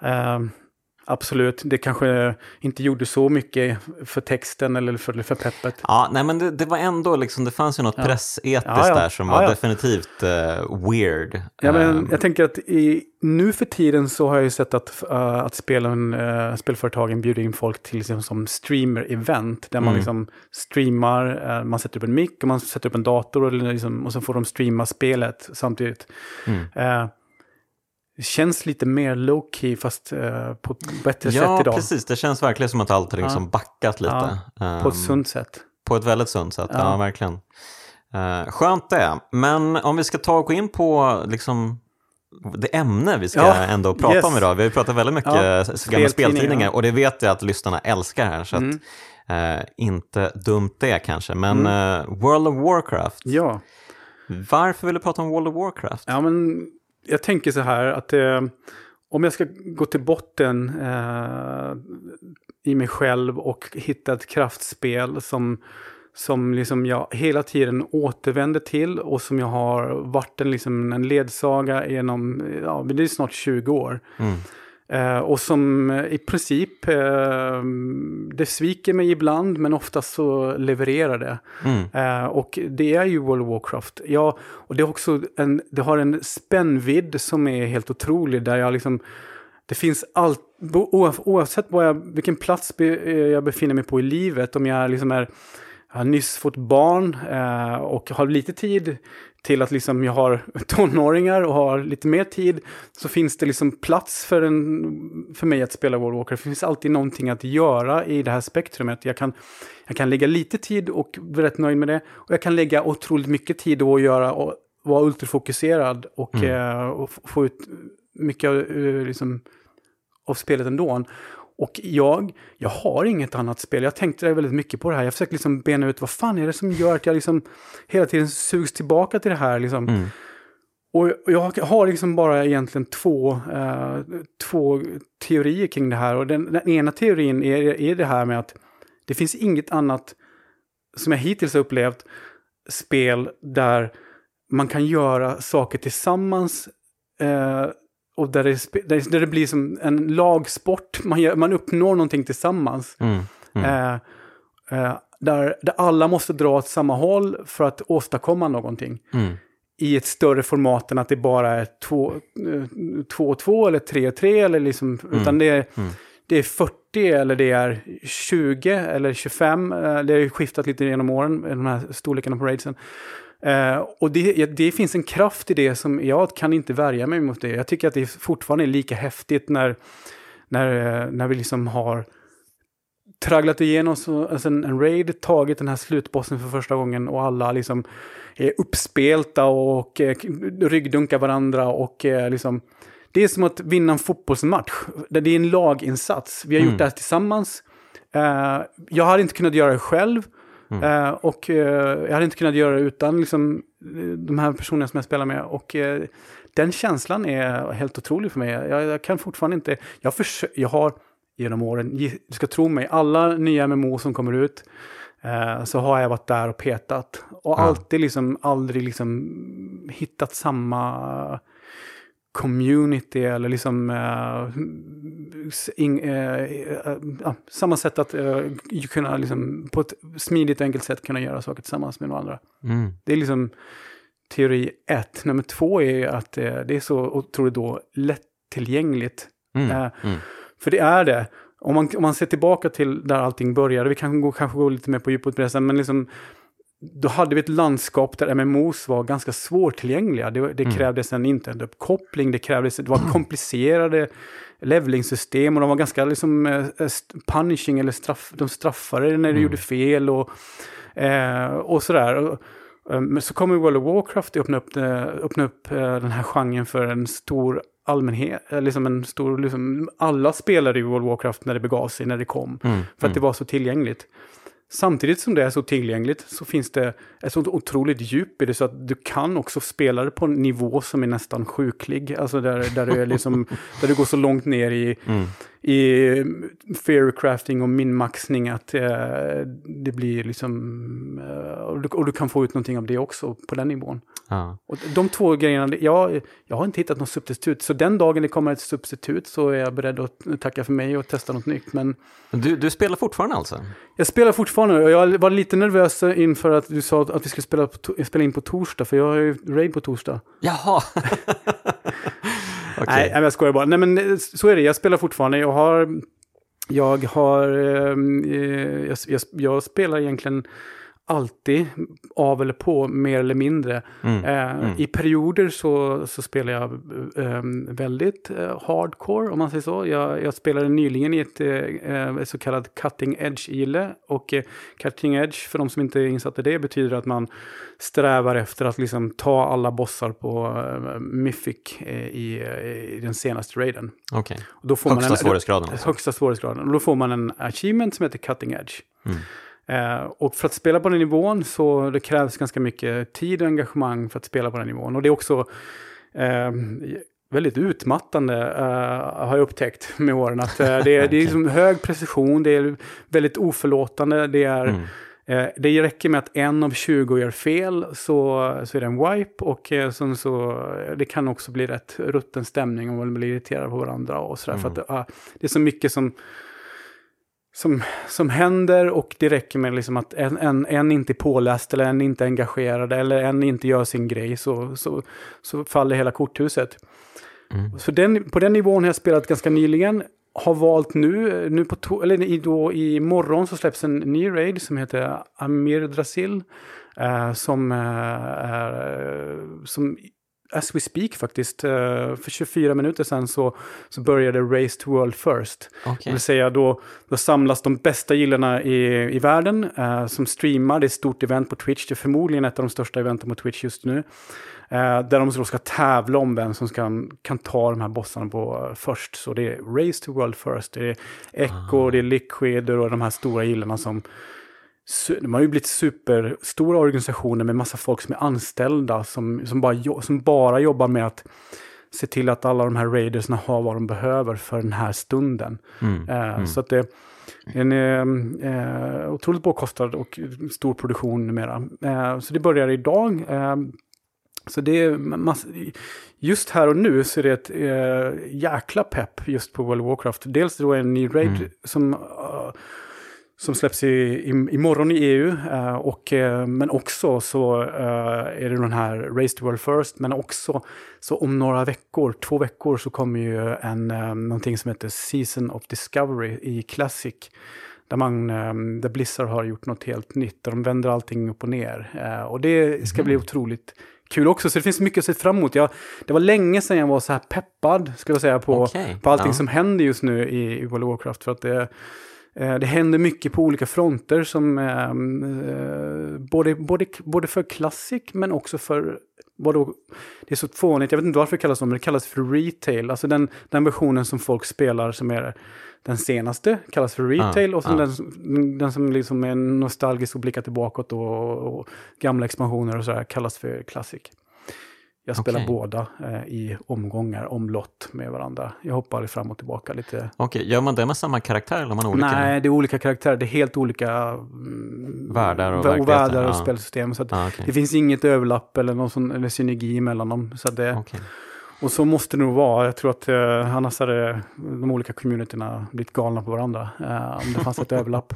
det, uh, Absolut, det kanske inte gjorde så mycket för texten eller för, för peppet. Ja, nej men det, det var ändå liksom, det fanns ju något ja. pressetiskt ja, ja. där som var definitivt uh, weird. Ja, men um, jag tänker att i, nu för tiden så har jag ju sett att, uh, att spelen, uh, spelföretagen bjuder in folk till liksom, som streamer-event. Där mm. man liksom streamar, man sätter upp en mick och man sätter upp en dator och, liksom, och så får de streama spelet samtidigt. Mm. Det känns lite mer low-key fast uh, på ett bättre ja, sätt idag. Ja, precis. Det känns verkligen som att allt har liksom ja. backat lite. Ja, på ett ehm, sunt sätt. På ett väldigt sunt sätt, ja, verkligen. Uh, skönt det. Men om vi ska ta och gå in på liksom, det ämne vi ska ja, ändå prata yes. om idag. Vi har ju pratat väldigt mycket ja, gamla speltidningar och det vet jag att lyssnarna älskar här. Så mm. att, uh, inte dumt det kanske. Men mm. World of Warcraft. Ja. Varför vill du prata om World of Warcraft? Ja, men jag tänker så här att eh, om jag ska gå till botten eh, i mig själv och hitta ett kraftspel som, som liksom jag hela tiden återvänder till och som jag har varit en, liksom en ledsaga genom, ja, det är snart 20 år. Mm. Eh, och som i princip, eh, det sviker mig ibland men oftast så levererar det. Mm. Eh, och det är ju World of Warcraft. Ja, och det, är också en, det har en spännvidd som är helt otrolig där jag liksom det finns allt, oavsett jag, vilken plats jag befinner mig på i livet, om jag liksom är jag har nyss fått barn eh, och har lite tid till att liksom jag har tonåringar och har lite mer tid så finns det liksom plats för, en, för mig att spela World Warcraft. Det finns alltid någonting att göra i det här spektrumet. Jag kan, jag kan lägga lite tid och vara rätt nöjd med det. Och jag kan lägga otroligt mycket tid och göra och vara ultrafokuserad och, mm. eh, och få ut mycket uh, liksom, av spelet ändå. Och jag, jag har inget annat spel. Jag tänkte väldigt mycket på det här. Jag försökte liksom bena ut vad fan är det som gör att jag liksom hela tiden sugs tillbaka till det här. Liksom. Mm. Och jag har liksom bara egentligen två, uh, två teorier kring det här. Och den, den, ena teorin är, är det här med att det finns inget annat som jag hittills har upplevt spel där man kan göra saker tillsammans uh, och där det, där det blir som en lagsport, man, gör, man uppnår någonting tillsammans. Mm, mm. Eh, eh, där, där alla måste dra åt samma håll för att åstadkomma någonting. Mm. I ett större format än att det bara är 2-2 eh, eller 3-3 eller liksom, mm. utan det är, mm. det är 40 eller det är 20 eller 25. Eh, det har ju skiftat lite genom åren, de här storlekarna på raidsen. Uh, och det, det, finns en kraft i det som jag kan inte värja mig mot det. Jag tycker att det fortfarande är lika häftigt när, när, när vi liksom har tragglat igenom så, alltså en, en raid, tagit den här slutbossen för första gången och alla liksom är uppspelta och eh, ryggdunkar varandra och eh, liksom det är som att vinna en fotbollsmatch. Det är en laginsats. Vi har mm. gjort det här tillsammans. Uh, jag hade inte kunnat göra det själv. Mm. Uh, och uh, jag hade inte kunnat göra det utan liksom, de här personerna som jag spelar med. Och den känslan är helt otrolig för mig. Jag, jag kan fortfarande inte... Jag, förs- jag har genom åren, du ska tro mig, alla nya MMO som kommer ut så har jag varit där och petat. Och mm. alltid liksom, aldrig liksom hittat samma community eller liksom uh, in, uh, uh, samma sätt att kunna liksom på ett smidigt och enkelt sätt kunna göra saker tillsammans med några andra. Mm. Det är liksom teori ett. Nummer två är att det är så otroligt då lättillgängligt. Mm. Mm. För det är det. Om man, om man ser tillbaka till där allting började, vi kan gå, kanske gå lite mer på djupet på det sen, men liksom då hade vi ett landskap där MMOs var ganska svårtillgängliga. Det, det mm. krävdes en internetuppkoppling, det krävdes, det var komplicerade levlingssystem och de var ganska liksom uh, punishing, eller straff, de straffade när du mm. gjorde fel och, uh, och sådär. Men så kommer World of Warcraft öppna upp, öppna upp den här genren för en stor allmänhet, liksom en stor, liksom, alla spelade i World of Warcraft när det begav sig, när det kom. Mm. För att det mm. var så tillgängligt. Samtidigt som det är så tillgängligt så finns det ett sånt otroligt djup i det så att du kan också spela det på en nivå som är nästan sjuklig. Alltså där, där, du, är liksom, där du går så långt ner i, mm. I fearcrafting och minmaxning att eh, det blir liksom... Eh, och, du, och, du, kan få ut någonting av det också på den nivån. Ja. Och de två grejerna, jag, jag har inte hittat något substitut. Så den dagen det kommer ett substitut så är jag beredd att tacka för mig och testa något nytt. Men du, du spelar fortfarande alltså? Jag spelar fortfarande och jag var lite nervös inför att du sa att vi skulle spela, spela in på torsdag, för jag har ju raid på torsdag. Jaha! okay. Nej, jag skojar bara. Nej, men eh, så är det. Jag spelar fortfarande. Jag har... Jag har... Eh, eh jag, jag, jag spelar egentligen alltid av eller på, mer eller mindre. Mm. Eh, mm. I perioder så, så spelar jag eh, väldigt eh, hardcore, om man säger så. Jag, jag spelade nyligen i ett eh, eh, så kallat cutting edge-gille. Och eh, cutting edge, för de som inte är insatta i det, betyder att man strävar efter att liksom ta alla bossar på uh, Mythic i, i, den senaste raiden. Okay. Högsta svårighetsgraden? Alltså. Högsta svårighetsgraden. Och då får man en achievement som heter cutting edge. Mm. Eh, och för att spela på den nivån så det krävs ganska mycket tid och engagemang för att spela på den nivån. Och det är också eh, väldigt utmattande, uh, har jag upptäckt med åren. Att, det, är, det är liksom hög precision, det är väldigt oförlåtande, det är... Mm. Uh, det räcker med att en av 20 gör fel så, så är det en wipe och uh, sen så, det kan också bli rätt rutten stämning om man blir irriterad på varandra och sådär. Mm. För att det är så mycket som som, som händer och det räcker med liksom att en, en, en inte är påläst eller en inte är engagerad eller en inte gör sin grej så, så, så faller hela korthuset. Mm. Så den, på den nivån har jag spelat ganska nyligen. Har valt nu, nu på to, eller då i morgon så släpps en ny raid som heter Amir Drasil. Eh, som, eh, som as we speak faktiskt, uh, för 24 minuter sedan så, så började Race to World First. Okay. Det vill säga då, då samlas de bästa gillarna i, i världen uh, som streamar, det är ett stort event på Twitch, det är förmodligen ett av de största eventen på Twitch just nu. Uh, där de då ska tävla om vem som kan, kan ta de här bossarna på först. Så det är Race to World First, det är Echo, ah. det är Liquid och de här stora gillarna som de har ju blivit superstora organisationer med massa folk som är anställda som, som, bara, som bara jobbar med att se till att alla de här raidersna har vad de behöver för den här stunden. Mm, eh, mm. Så att det är en eh, eh, otroligt påkostad och stor produktion numera. Eh, så det börjar idag. Eh, så det är massa, just här och nu så är det ett eh, jäkla pepp just på World of Warcraft. Dels då en ny raid mm. som uh, som släpps i, i, imorgon i EU. Uh, och, uh, men också så uh, är det den här Race to World First. Men också så om några veckor, två veckor, så kommer ju en, um, någonting som heter Season of Discovery i Classic. Där, man, um, där Blizzard har gjort något helt nytt. Där de vänder allting upp och ner. och det ska mm. bli otroligt kul också. Så det finns mycket att se fram emot. Jag, det var länge sedan jag var så här peppad, skulle jag säga, på, okay. på allting ja. som händer just nu i, i World of Warcraft. För att det, Eh, det händer mycket på olika fronter som ehm, eh, både, både, både för Classic men också för vadå, det är så fånigt, jag vet inte varför det kallas så, men det kallas för retail. Alltså den, den versionen som folk spelar som är den senaste kallas för retail ah, och sen ah. den, den som liksom är nostalgisk och blickar tillbaka och, och gamla expansioner och sådär kallas för classic. Jag spelar okay. båda eh, i omgångar, omlott med varandra. Jag hoppar fram och tillbaka lite. Okej, okay. gör man det med samma karaktär eller man olika? Nej, det är olika karaktärer. Det är helt olika mm, världar och, och, världar och ja. spelsystem. Så ah, okay. det finns inget överlapp eller någon sån, eller synergi mellan dem. Så det, Och så måste det nog vara. Jag tror att eh, annars hade de olika communityna blivit galna på varandra. Eh, om det fanns ett överlapp.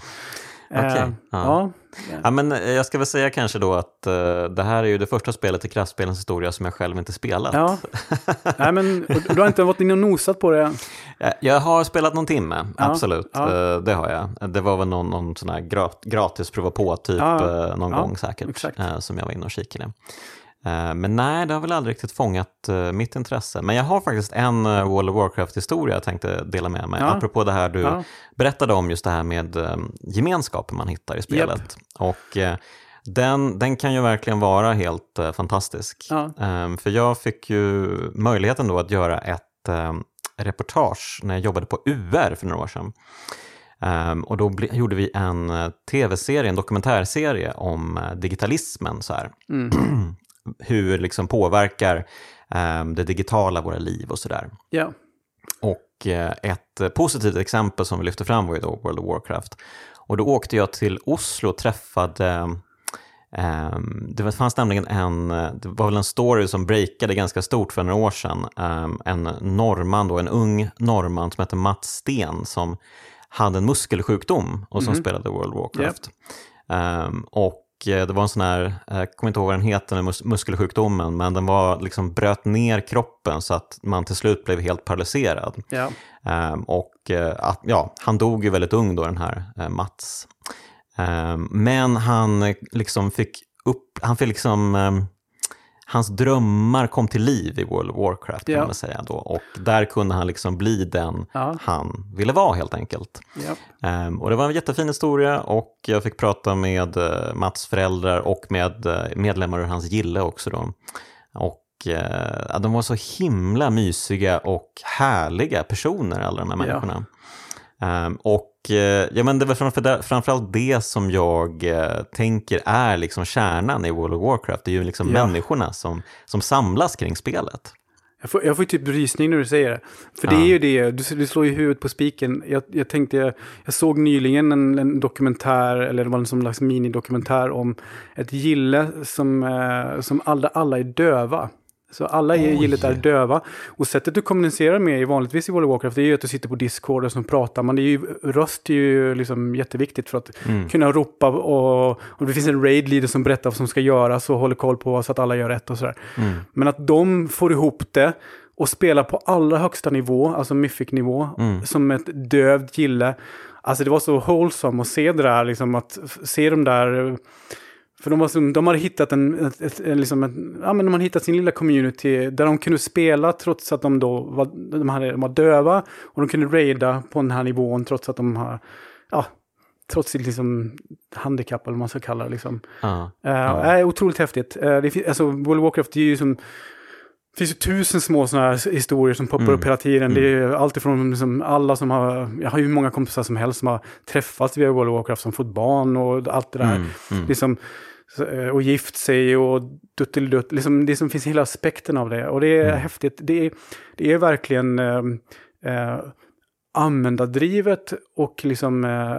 Okay. Uh, ja. ja. ja. men eh, jag ska väl säga kanske då att uh, det här är ju det första spelet i kraftspelens historia som jag själv inte spelat. Ja. Nej, men du har inte varit inne och nosat på det? Jag har spelat någon timme, ja. absolut. Ja. Uh, det har jag. Det var väl någon, någon sån här gratis prova på typ någon gång säkert som jag var inne och kikade. Eh, men nej, det har väl aldrig riktigt fångat eh, mitt intresse. Men jag har faktiskt en eh, World of Warcraft-historia jag tänkte dela med mig. Ja. Apropå det här du ja. berättade om, just det här med gemenskapen man hittar i spelet. Yep. Och den, den kan ju verkligen vara helt fantastisk. Ja. Ehm, för jag fick ju möjligheten då att göra ett reportage när jag jobbade på UR för några år sedan. Um, och då gjorde vi en tv-serie, en dokumentärserie om digitalismen. Så här. Mm. hur liksom påverkar um, det digitala våra liv och sådär. Ja. Och uh, ett positivt exempel som vi lyfte fram var ju då World of Warcraft. Och då åkte jag till Oslo och träffade Um, det fanns nämligen en, det var väl en story som breakade ganska stort för några år sedan. Um, en norrman, då, en ung norrman som hette Mats Sten som hade en muskelsjukdom och som mm spelade World of Warcraft. Yep. Och Eh, det var en sån här, eh, jag kommer inte ihåg vad den heter, den mus muskelsjukdomen, men den var, liksom, bröt ner kroppen så att man till slut blev helt paralyserad. Ja. Um, och uh, att, ja, han dog ju väldigt ung då, den här Mats. Um, men han liksom fick upp, han fick liksom um, hans drömmar kom till liv i World of Warcraft kan ja. man säga då. Och där kunde han liksom bli den ja. han ville vara helt enkelt. Ja. Um, och det var en jättefin historia och jag fick prata med uh, Mats föräldrar och med uh, medlemmar ur hans gille också då. Och uh, de var så himla mysiga och härliga personer alla de här människorna. Um, och Eh, ja, men det var framför, framförallt det som jag eh, tänker är liksom kärnan i World of Warcraft. Det är ju liksom ja. människorna som, som samlas kring spelet. Jag får, jag får typ rysning när du säger det. För ja. det är ju det, du, du slår ju huvudet på spiken. Jag, jag tänkte, jag, jag såg nyligen en, en, dokumentär, eller det var en som slags minidokumentär om ett gille som, eh, som alla, alla är döva. Så alla i gillet är döva. Och sättet du kommunicerar med i vanligtvis i World of Warcraft är ju att du sitter på Discord och som pratar. Men det är ju, röst är ju liksom jätteviktigt för att mm. kunna ropa och, och det finns en raid leader som berättar vad som ska göras och håller koll på så att alla gör rätt och sådär. Mm. Men att de får ihop det och spelar på allra högsta nivå, alltså mythic-nivå, mm. som ett dövt gille. Alltså det var så wholesome att se det där, liksom att se de där för de, var som, de har hittat en, ett, ett, liksom en, ja, men de har hittat sin lilla community där de kunde spela trots att de då var, de hade, de var döva. Och de kunde raida på den här nivån trots att de har, ja, trots sitt liksom handikapp eller vad man ska kalla det. Liksom. Uh, uh. Äh, otroligt häftigt. Uh, det, alltså, World of Warcraft är ju som... Det finns ju tusen små sådana här historier som poppar mm. upp hela tiden. Mm. Det är alltifrån liksom alla som har, jag har ju många kompisar som helst som har träffats via World of Warcraft som fått barn och allt det där. Mm. Mm. Liksom, och gift sig och duttelidutt. Liksom det som finns hela aspekten av det. Och det är mm. häftigt. Det är, det är verkligen eh, eh, användardrivet och liksom eh,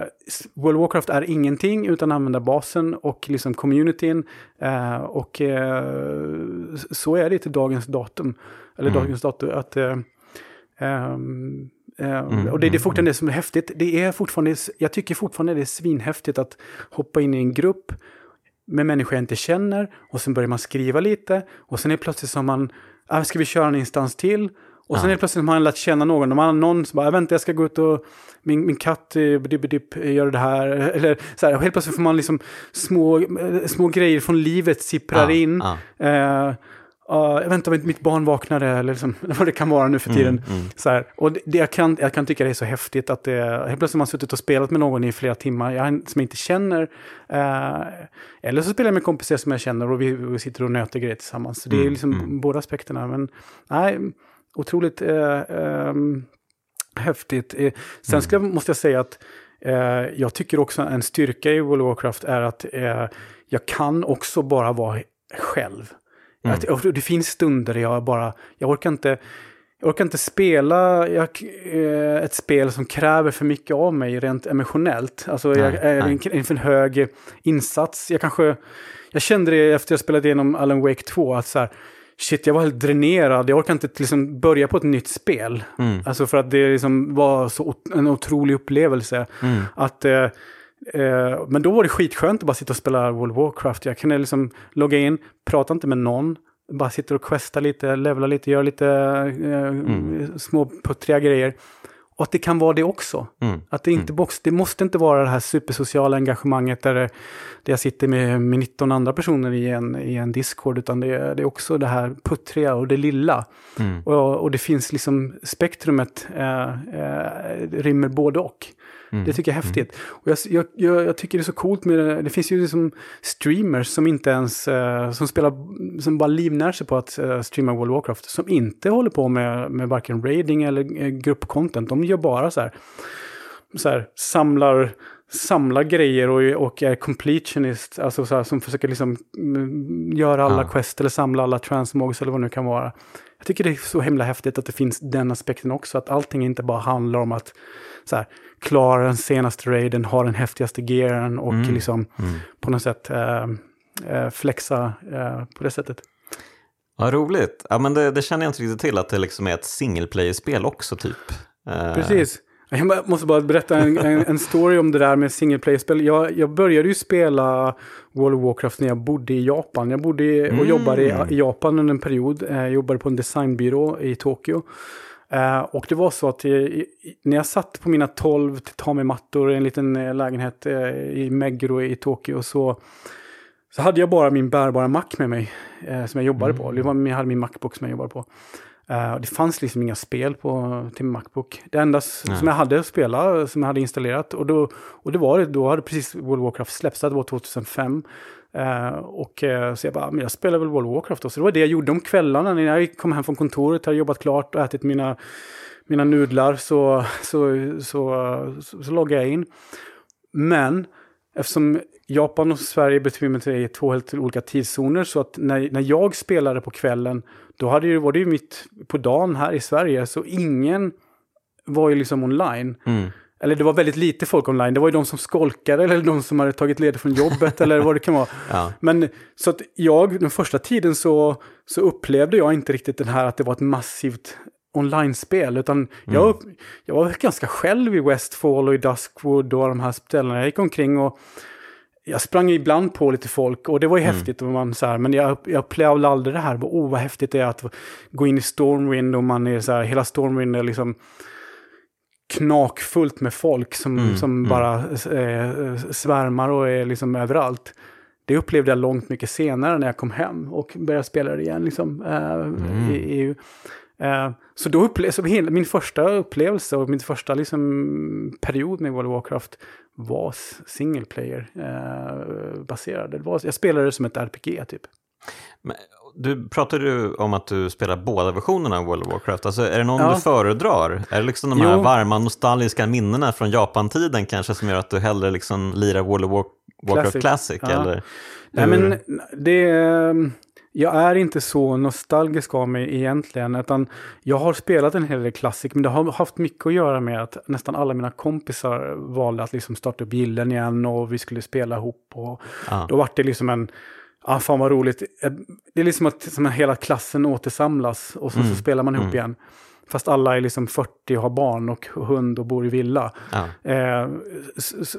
World of Warcraft är ingenting utan användarbasen och liksom communityn. Eh, och eh, så är det till dagens datum. Eller mm. dagens datum. Att, eh, ehm, Eh, mm, och det, det är fortfarande det som är häftigt. Det är fortfarande, jag tycker fortfarande det är svinhäftigt att hoppa in i en grupp med människor jag inte känner och sen börjar man skriva lite och sen är plötsligt som man, ah, ska vi köra en instans till? Och sen ja. är det plötsligt som man lärt känna någon. Man har någon som bara, vänta jag ska gå ut och min, min katt eh, gör det här. Eller så här, och helt plötsligt får man liksom små, eh, små grejer från livet sipprar ja, in. Ja. Eh, jag väntar mitt barn vaknade, eller liksom, vad det kan vara nu för tiden. Mm, mm. Så här. Och det, det, jag, kan, jag kan tycka det är så häftigt att det, helt plötsligt har man suttit och spelat med någon i flera timmar jag, som jag inte känner. Uh, eller så spelar jag med kompisar som jag känner och vi, vi sitter och nöter grejer tillsammans. Så det är mm, liksom mm. båda aspekterna. Men nej, otroligt uh, um, häftigt. sen mm. ska, måste jag säga att jag tycker också en styrka i World of Warcraft är att jag kan också bara vara själv. Mm. Att, det finns stunder där jag bara, jag orkar inte, jag orkar inte spela jag, eh, ett spel som kräver för mycket av mig rent emotionellt. Alltså nej, jag är en, en för hög insats. Jag kanske, jag kände det efter jag spelade igenom Alan Wake 2, att så här, shit, jag var helt dränerad. Jag orkar inte liksom börja på ett nytt spel. Mm. Alltså för att det liksom var så en otrolig upplevelse. Mm. Att eh, Eh, men då var det skitskönt att bara sitta och spela World of Warcraft. Jag kunde liksom logga in, prata inte med någon, bara sitta och questa lite, levla lite, göra lite eh, mm. små puttriga grejer. Och att det kan vara det också. Mm. Att det, inte mm. box, det måste inte vara det här supersociala engagemanget där, där jag sitter med, med 19 andra personer i en, i en Discord, utan det, det är också det här puttriga och det lilla. Mm. Och, och, det finns liksom, spektrumet eh, eh, rymmer både och. Mm. Det tycker jag är häftigt. Mm. Och jag, jag, jag, jag, tycker det är så coolt med det. Det finns ju liksom streamers som inte ens, uh, som spelar, som bara livnär sig på att uh, streama World of Warcraft. Som inte håller på med, med varken raiding eller uh, gruppcontent. De gör bara så här, så här samlar samlar grejer och, och är completionist, alltså så här, som försöker liksom mm, göra alla ja. quest eller samla alla transmogs eller vad det nu kan vara. Jag tycker det är så himla häftigt att det finns den aspekten också, att allting inte bara handlar om att så här, klara den senaste raiden, ha den häftigaste gearen och mm. liksom mm. på något sätt äh, äh, flexa äh, på det sättet. Ja, roligt. Ja, men det, det, känner jag inte riktigt till, att det liksom är ett single player-spel också typ. Precis. Jag måste bara berätta en, en, en, story om det där med single player-spel. Jag, jag började ju spela World of Warcraft när jag bodde i Japan. Jag bodde och mm. jobbade i, i, Japan under en period. Jag jobbade på en designbyrå i Tokyo. Uh, och det var så att när jag satt på mina 12 tatami-mattor i en liten uh, lägenhet i Meguro i Tokyo så, så hade jag bara min bärbara Mac med mig som jag jobbade mm. på. Det var, jag hade min Macbook som jag jobbade på. Det fanns liksom inga spel på, till Macbook. Det enda Nej. som jag hade att spela, som jag hade installerat, och, då, och det var då hade precis World of Warcraft släppts, det var 2005. Uh, och uh, så jag bara, men jag spelar väl World of Warcraft då. Så det var det jag gjorde om kvällarna när jag kom hem från kontoret, hade jobbat klart och ätit mina, mina nudlar så, så, så, så, så loggade jag in. Men eftersom Japan och Sverige befinner sig i två helt olika tidszoner så att när, när jag spelade på kvällen då hade det, var det ju mitt på dagen här i Sverige så ingen var ju liksom online. Mm. Eller det var väldigt lite folk online. Det var ju de som skolkade eller de som hade tagit ledigt från jobbet eller vad det kan vara. Ja. Men så att jag, den första tiden så, så upplevde jag inte riktigt den här att det var ett massivt online-spel. Utan mm. jag, jag var ganska själv i Westfall och i Duskwood och de här ställena. Jag gick omkring och jag sprang ibland på lite folk och det var ju mm. häftigt. Och man, så här, men jag, jag upplevde aldrig det här. Oh, vad häftigt det är att gå in i Stormwind och man är så här, hela Stormwind är liksom knakfullt med folk som, mm, som mm. bara eh, svärmar och är liksom överallt. Det upplevde jag långt mycket senare när jag kom hem och började spela det igen. Liksom, eh, mm. i, i, eh, så då upplevde så min första upplevelse och min första liksom, period med World of Warcraft var single player eh, baserad. Det var, jag spelade det som ett RPG typ. Men, du pratade ju om att du spelar båda versionerna av World of Warcraft. Alltså, är det någon ja. du föredrar? Är det liksom de här jo. varma nostalgiska minnena från Japan-tiden kanske som gör att du hellre liksom lirar World of War Warcraft Classic? Classic ja. eller? Nej, men det, jag är inte så nostalgisk av mig egentligen. Utan jag har spelat en hel del Classic, men det har haft mycket att göra med att nästan alla mina kompisar valde att liksom starta upp gillen igen och vi skulle spela ihop. Och ah. Då var det liksom en ah, fan vad roligt. Det är liksom att som hela klassen återsamlas och så, mm. så spelar man ihop mm. igen. Fast alla är liksom 40 och har barn och hund och bor i villa. Ja. Eh, s- s-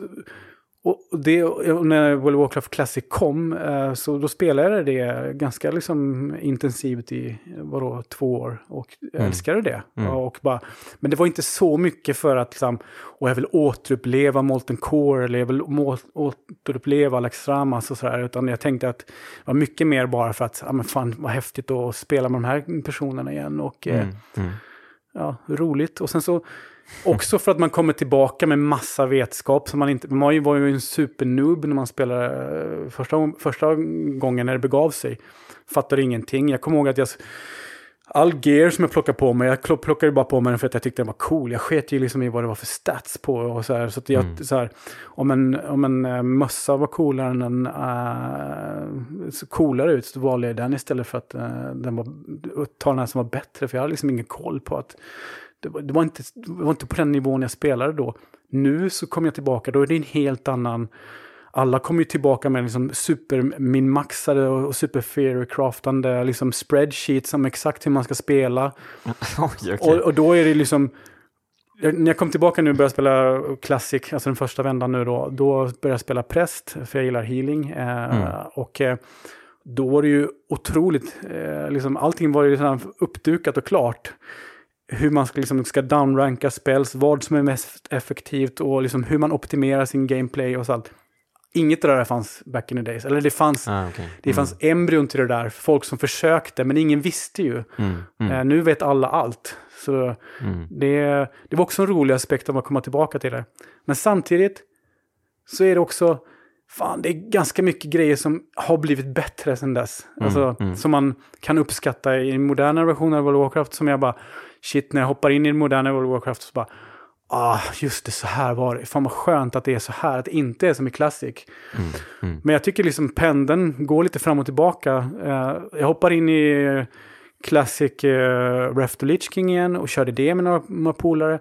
och det, när World of Warcraft Classic kom, eh, så då spelade jag det ganska liksom intensivt i, vadå, två år. Och Mm. älskade det. Mm. Och bara, men det var inte så mycket för att, liksom, och jag vill återuppleva Molten Core, eller jag vill återuppleva Alex Ramas och sådär. Utan jag tänkte att det var mycket mer bara för att, ja men fan vad häftigt att spela med de här personerna igen. Och, eh, Mm. Mm. ja, roligt. Och sen så också för att man kommer tillbaka med massa vetskap. Så man, inte, man var ju- en supernoob när man spelade eh, första, första gången när det begav sig. Fattade ingenting. Jag kommer ihåg att jag... All gear som jag plockade på mig, jag plockade bara på mig den för att jag tyckte den var cool. Jag sket ju liksom i vad det var för stats på och så här. Så jag, Mm. så här om en, om en eh, mössa var coolare än en... Uh, coolare ut så valde jag den istället för att eh, den var, ta den här som var bättre. För jag hade liksom ingen koll på att det var, det, var inte, det var inte på den nivån jag spelade då. Nu så kommer jag tillbaka, då är det en helt annan... Alla kommer ju tillbaka med liksom superminmaxade och superfairycraftande liksom spreadsheets om exakt hur man ska spela. Okej. Och, och då är det liksom... Jag, när jag kom tillbaka nu och började spela Classic, alltså den första vändan nu då, då började jag spela Präst, för jag gillar healing. Eh, Mm. Och eh, då var det ju otroligt, eh, liksom, allting var ju redan uppdukat och klart. Hur man ska, liksom, ska downranka spells, vad som är mest effektivt och liksom hur man optimerar sin gameplay och sånt. Inget av det där fanns back in the days. Eller det fanns, Ah, okej. det fanns embryon till det där, folk som försökte, men ingen visste ju. Mm. Mm. Eh, nu vet alla allt. Så Mm. det, det var också en rolig aspekt av att komma tillbaka till det. Men samtidigt så är det också, fan det är ganska mycket grejer som har blivit bättre sedan dess. Mm, Alltså, mm. Som man kan uppskatta i moderna versioner av World of Warcraft som jag bara, shit när jag hoppar in i den moderna World of Warcraft så bara, ah just det så här var det. Fan vad skönt att det är så här, att det inte är som i Classic. Mm. Mm. Men jag tycker liksom pendeln går lite fram och tillbaka. Eh, jag hoppar in i eh, Classic uh, Ref to Lich King igen och körde det med några, några polare.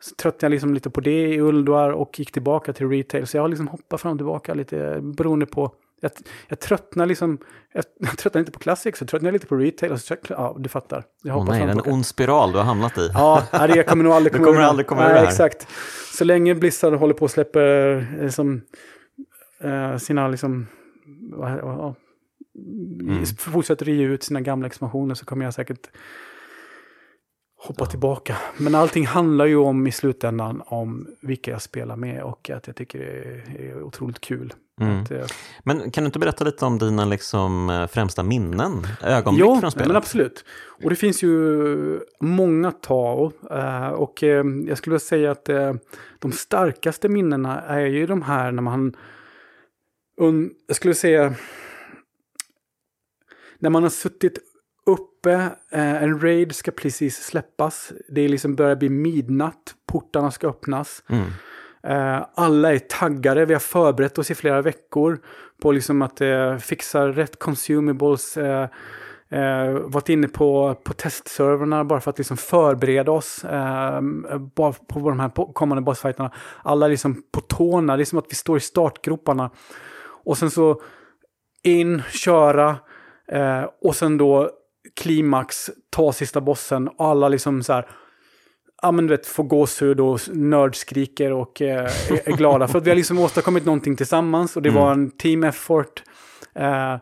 Så tröttnade jag liksom lite på det i Ulduar och gick tillbaka till retail. Så jag har liksom hoppat fram och tillbaka lite beroende på... Jag, jag tröttnar liksom... Jag, jag tröttnar inte på Classic så tröttnar jag lite på retail. Och så, ja, du fattar. Jag Åh hoppar nej, en ond spiral du har hamnat i. Ja, nej, det kommer nog aldrig Du komma kommer ur aldrig komma ur det. Exakt. Så länge Blizzard håller på och släpper eh, liksom, eh, sina liksom... vad- Mm. Fortsätter ge ut sina gamla expansioner så kommer jag säkert hoppa tillbaka. Men allting handlar ju om i slutändan om vilka jag spelar med och att jag tycker det är otroligt kul. Mm. Men kan du inte berätta lite om dina liksom, eh, främsta minnen, ögonblick Jo, från spelet? men absolut. Och det finns ju många att ta av. eh, och eh, jag skulle vilja säga att de starkaste minnena är ju de här när man... Jag skulle säga... När man har suttit uppe, en raid ska precis släppas. Det är liksom börjar bli midnatt, portarna ska öppnas. Mm. Eh, alla är taggade, vi har förberett oss i flera veckor på liksom att eh, fixa rätt consumables. Eh, eh, varit inne på, på testserverna bara för att liksom förbereda oss eh, på de här kommande bossfighterna. Alla är liksom på tårna, det är som att vi står i startgroparna. Och sen så in, köra eh, och sen då klimax, ta sista bossen. Och alla liksom så här ja men du vet, får gåshud och nördskriker och eh, är, glada. för att vi har liksom åstadkommit någonting tillsammans och det var en team effort. Eh,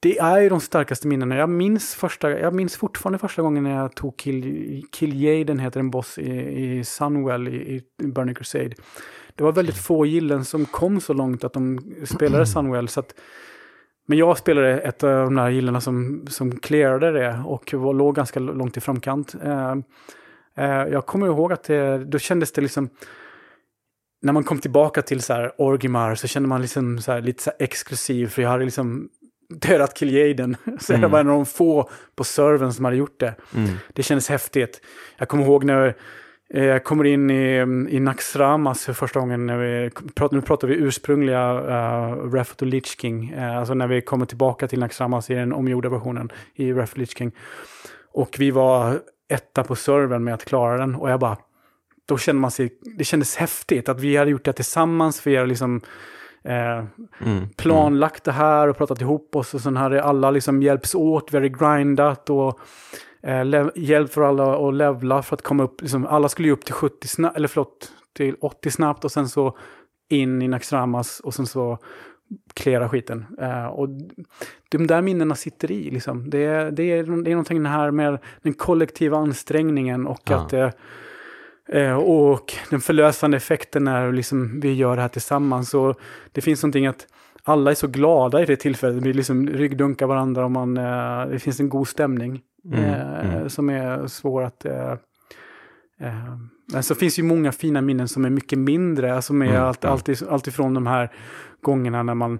det är ju de starkaste minnena. Jag minns, första, jag minns fortfarande första gången när jag tog Kill, Jaden, heter en boss i, i Sunwell i, i Burning Crusade. Det var väldigt få gillen som kom så långt att de spelade Sunwell. Så att, men jag spelade ett av de där gillena som, som clearade det och var, låg ganska långt i framkant. Eh, jag kommer ihåg att det, då kändes det liksom... När man kom tillbaka till så här Orgrimmar så kände man liksom så här, lite så exklusiv. För jag hade liksom dödat Kil'jaeden. Så jag Mm. var en av de få på servern som hade gjort det. Mm. Det kändes häftigt. Jag kommer ihåg när eh, jag kommer in i, i Naxramas för första gången. När vi, nu pratar vi ursprungliga uh, Wrath to Lich King. Eh, alltså när vi kommer tillbaka till Naxramas i den omgjorda versionen i Wrath of Lich King. Och vi var etta på servern med att klara den. Och jag bara, då kände man sig, det kändes häftigt att vi hade gjort det tillsammans. Vi hade liksom eh, Mm. planlagt det här och pratat ihop oss. Och sen hade alla liksom hjälps åt, vi hade grindat och eh, lev- hjälp för alla att levla för att komma upp. Liksom, alla skulle ju upp till 70 snabbt, eller förlåt, till 80 snabbt och sen så in i Naxxramas och sen så klära skiten. Eh, och de där minnena sitter i. Liksom. Det, är, det, är, det är någonting här med den kollektiva ansträngningen och Ja. att eh, eh, och den förlösande effekten när liksom vi gör det här tillsammans. Och det finns någonting att alla är så glada i det tillfället. Vi liksom ryggdunkar varandra och man, eh, det finns en god stämning. Mm, mm. Som är svår att... Eh, men så finns ju många fina minnen som är mycket mindre. Som är Mm, allt, alltid, alltifrån de här gångerna när man...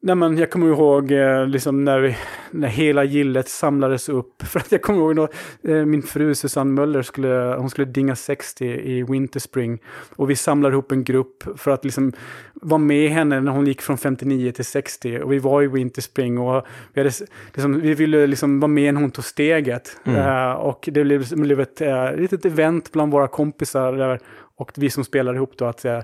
När man, jag kommer ihåg eh, liksom när, vi, när hela gillet samlades upp. För att jag kommer ihåg då, eh, min fru Susanne Möller skulle, hon skulle dinga 60 i Winterspring. Och vi samlade ihop en grupp för att liksom vara med henne när hon gick från 59 till 60. Och vi var i Winterspring och vi, hade, liksom, vi ville liksom vara med när hon tog steget. Mm. Eh, och det blev, det blev ett eh, litet event bland våra kompisar där, och vi som spelade ihop då att uh,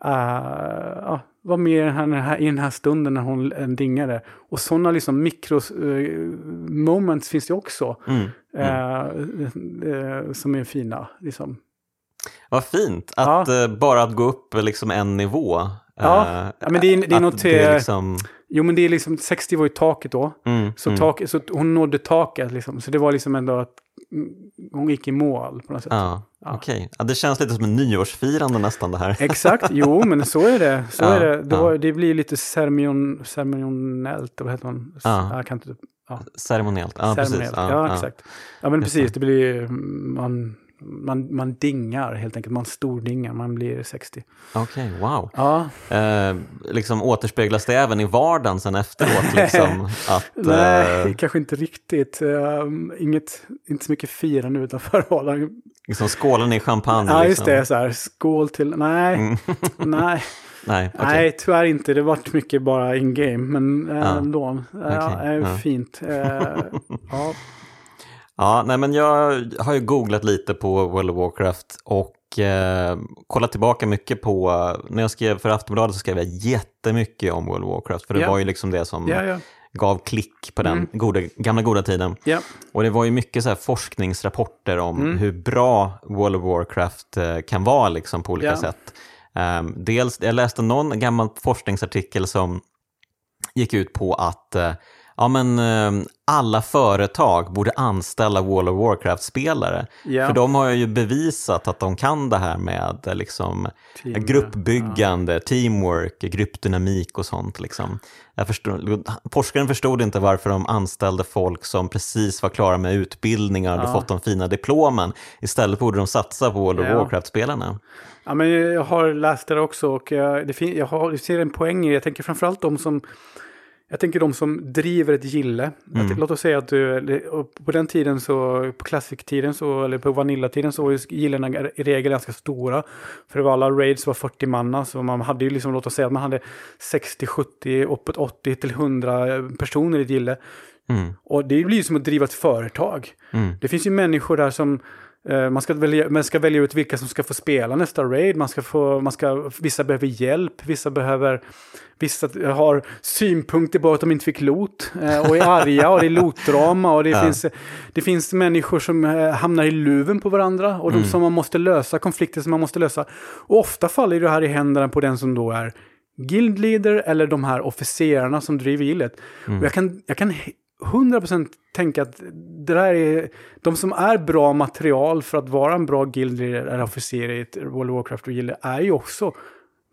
ja, vara med i den, här, i den här stunden när hon eh, dingade. Och sådana liksom mikros eh, finns det också. Mm. Mm. eh, eh, som är fina. Liksom. Vad fint att eh, bara att gå upp liksom en nivå. Ja. Ja, men det är- det är något, det är liksom, Jo men det är liksom, 60 var ju taket då. mm, Så, mm. tak, så hon nådde taket liksom. Så det var liksom ändå att hon gick i mål på något sätt. Ja, Ja. okej. Ja, det känns lite som en nyårsfirande nästan det här. Exakt, jo men så är det. Så Ja, är det. Var, det blir lite ceremonion, ceremoniellt, vad heter man? Ja. Kan inte, ja. Ceremoniellt. Ja, precis. ceremoniellt. Ja, exakt. Ja men precis, det blir, man, man, man dingar helt enkelt, man stordingar, man blir 60. Okej, wow. Ja, Eh, liksom återspeglas det även i vardagen sen efteråt? Liksom, att, nej, eh, kanske inte riktigt. Um, inget, inte så mycket firande utanför Arlanda. liksom skålen i champagne? Ja, just liksom. det, så här, skål till, nej, Mm. nej. Nej, okej. Nej, tyvärr inte. Det varit mycket bara in-game, men äh, Ja. ändå. Ja, Okej, äh, ja. Fint. Äh, ja. Ja, nej, men jag har ju googlat lite på World of Warcraft och eh, kollat tillbaka mycket på, när jag skrev för Aftonbladet så skrev jag jättemycket om World of Warcraft, för det Ja. var ju liksom det som ja, ja. gav klick på den Mm. goda, gamla goda tiden. Och det var ju mycket så forskningsrapporter om Mm. hur bra World of Warcraft eh, kan vara liksom på olika sätt. Ehm, dels, jag läste någon gammal forskningsartikel som gick ut på att eh, ja, men, eh, alla företag borde anställa World of Warcraft-spelare. Ja. För de har ju bevisat att de kan det här med liksom, Team, gruppbyggande, teamwork, gruppdynamik och sånt. Liksom. Förstod, forskaren förstod inte varför de anställde folk som precis var klara med utbildningar och hade Ja. fått de fina diplomen. Istället borde de satsa på World of Ja. Warcraft-spelarna. Ja, men jag har läst det också och jag, det fin- jag, har, jag ser en poäng i det. Jag tänker framförallt de som jag tänker de som driver ett gille. Mm. Att, låt oss säga att du, på den tiden så, på Classic-tiden så, eller på Vanilla-tiden så var ju gillena i regel ganska stora. För det var alla raids var 40 manna, så man hade ju liksom, låt oss säga att man hade 60, 70, uppåt 80 till 100 personer i ett gille. Mm, Och det blir ju som att driva ett företag. mm, Det finns ju människor där som eh, man ska, välja, man ska välja ut vilka som ska få spela nästa raid. Man ska få, man ska, vissa behöver hjälp, vissa behöver... Vissa har synpunkter på att de inte fick lot eh, och är arga och det är lotdrama och det, Ja. finns, det finns människor som eh, hamnar i luven på varandra och de Mm. som man måste lösa, konflikter som man måste lösa. Och ofta faller det här i händerna på den som då är guildleader eller de här officerarna som driver gillet. Mm. Och jag kan, jag kan 100% tänka att det där är de som är bra material för att vara en bra guildleader eller officer i ett World of Warcraft och gille är ju också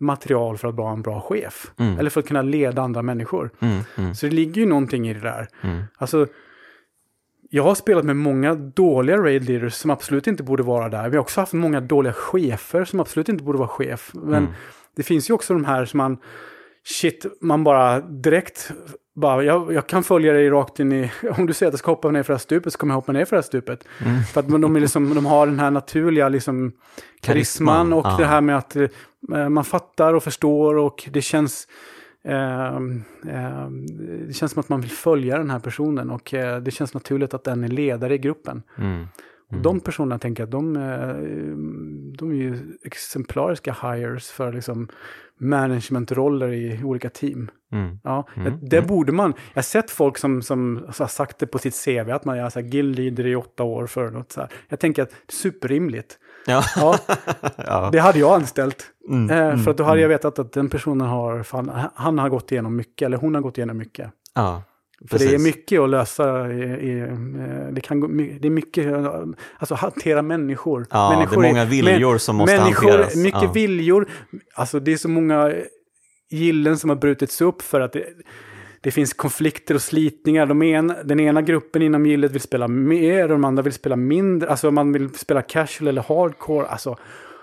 material för att vara en bra chef. Mm. Eller för att kunna leda andra människor. mm, mm, Så det ligger ju någonting i det där. mm. Alltså, jag har spelat med många dåliga raid leaders som absolut inte borde vara där. Vi har också haft många dåliga chefer som absolut inte borde vara chef. Men Mm. det finns ju också de här som man, shit, man bara direkt, bara, jag, jag kan följa dig rakt in i, om du säger att jag ska hoppa ner för det här stupet så kommer jag hoppa ner för det här stupet. Mm. För att de, är liksom, de har den här naturliga liksom, karisman och ja. det här med att eh, man fattar och förstår och det känns ehm, ehm, det känns som att man vill följa den här personen och eh, det känns naturligt att den är ledare i gruppen. Mm. Och de personerna tänker att de, eh, de är ju exemplariska hires för liksom managementroller i olika team. Mm. Ja, Mm, det borde man. Jag har sett folk som, som har sagt det på sitt CV, att man är så här guild-leader i åtta år för något så här. Jag tänker att det är superrimligt. Ja. Ja, ja. det hade jag anställt. Mm, Eh, mm, för att då hade jag mm. vetat att den personen har, fan, han har gått igenom mycket, eller hon har gått igenom mycket. ja. För det är Precis. mycket att lösa. I, i, eh, det, kan gå, det är mycket, alltså hantera människor. Ja, människor det är många viljor som måste människor, hanteras. Mycket Ja. viljor. Alltså det är så många gillen som har brutits upp för att det, det finns konflikter och slitningar. De en, den ena gruppen inom gillet vill spela mer och de andra vill spela mindre. Alltså man vill spela casual eller hardcore. Alltså,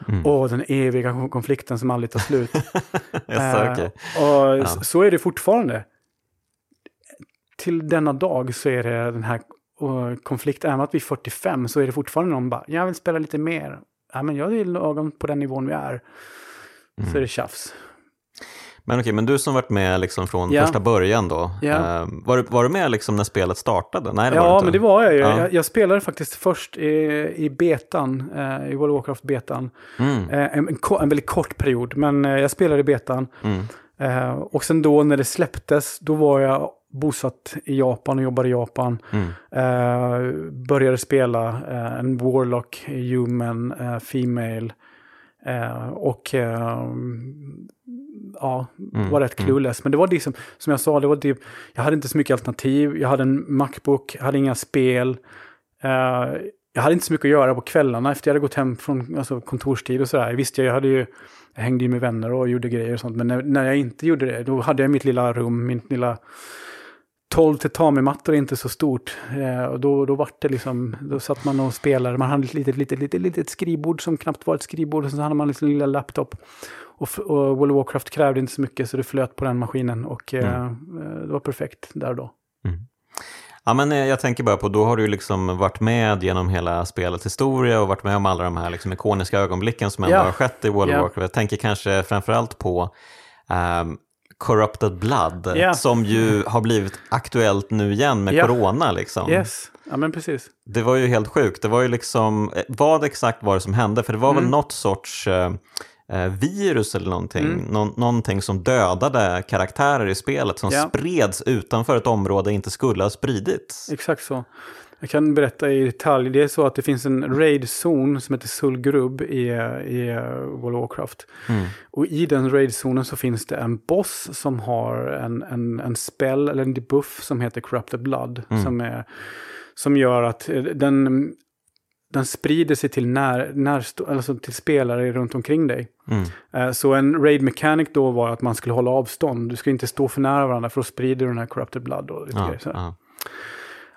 Mm. åh, den eviga konflikten som aldrig tar slut. Jaså, Eh, okej. Och Ja. så är det fortfarande. Till denna dag så är det den här och konflikt, även att vi är 45 så är det fortfarande någon bara, jag vill spela lite mer. Ja, men jag är lagom på den nivån vi är. Mm. Så är det tjafs. Men okej, men du som varit med liksom från Ja. första början då. Eh, var, du- var du med liksom när spelet startade? Nej, det var Ja, inte. men det var jag ju. Ja. Jag, jag spelade faktiskt först i, i betan, eh, i World of Warcraft-betan. Mm, Eh, en, en, en väldigt kort period, men eh, jag spelade i betan. mm, Eh, och sen då när det släpptes, då var jag bosatt i Japan och jobbade i Japan. mm, Eh, började spela eh, en Warlock, Human, eh, Female. Eh, och eh, ja, Mm, var rätt mm. clueless. Men det var liksom, som jag sa, det var typ, jag hade inte så mycket alternativ. Jag hade en Macbook, jag hade inga spel. Jag hade inte så mycket att göra på kvällarna efter jag hade gått hem från alltså, kontorstid och sådär. Visst, jag hade ju, jag hängde ju med vänner och gjorde grejer och sånt. Men när, när jag inte gjorde det, då hade jag mitt lilla rum, min lilla 12 tatami-mattor är inte så stort. Eh, och då, då var det liksom, då satt man och spelade. Man hade ett litet, litet, litet, litet skrivbord som knappt var ett skrivbord. Och så hade man liksom en lilla laptop. Och, och World of Warcraft krävde inte så mycket så det flöt på den maskinen. Och eh, eh, det var perfekt där och då. Ja, men eh, jag tänker bara på, då har du liksom varit med genom hela spelets historia och varit med om alla de här liksom ikoniska ögonblicken som ändå Ja. har skett i World Ja. of Warcraft. Jag tänker kanske framförallt på ehm, Corrupted Blood, Ja. som ju har blivit aktuellt nu igen med Ja. corona. Liksom. Yes, ja men precis. Det var ju helt sjukt. Det var ju liksom, eh, vad exakt var det som hände? För det var väl Mm. något sorts eh, virus eller någonting, Mm. Nå- någonting som dödade karaktärer i spelet som Ja. spreds utanför ett område inte skulle ha spridits. Exakt så. Jag kan berätta i detalj. Det är så att det finns en raid-zon som heter Sulgrub i, i eh, World of Warcraft. Mm. Och i den raid-zonen så finns det en boss som har en, en, en spell eller en debuff som heter Corrupted Blood. Mm. Som, är, som gör att eh, den, den sprider sig till, när, närstå, alltså till spelare runt omkring dig. Mm. Eh, Så en raid mechanic då var att man skulle hålla avstånd. Du ska inte stå för nära varandra för då sprider du den här Corrupted Blood. Och lite Ja, grejer, ja.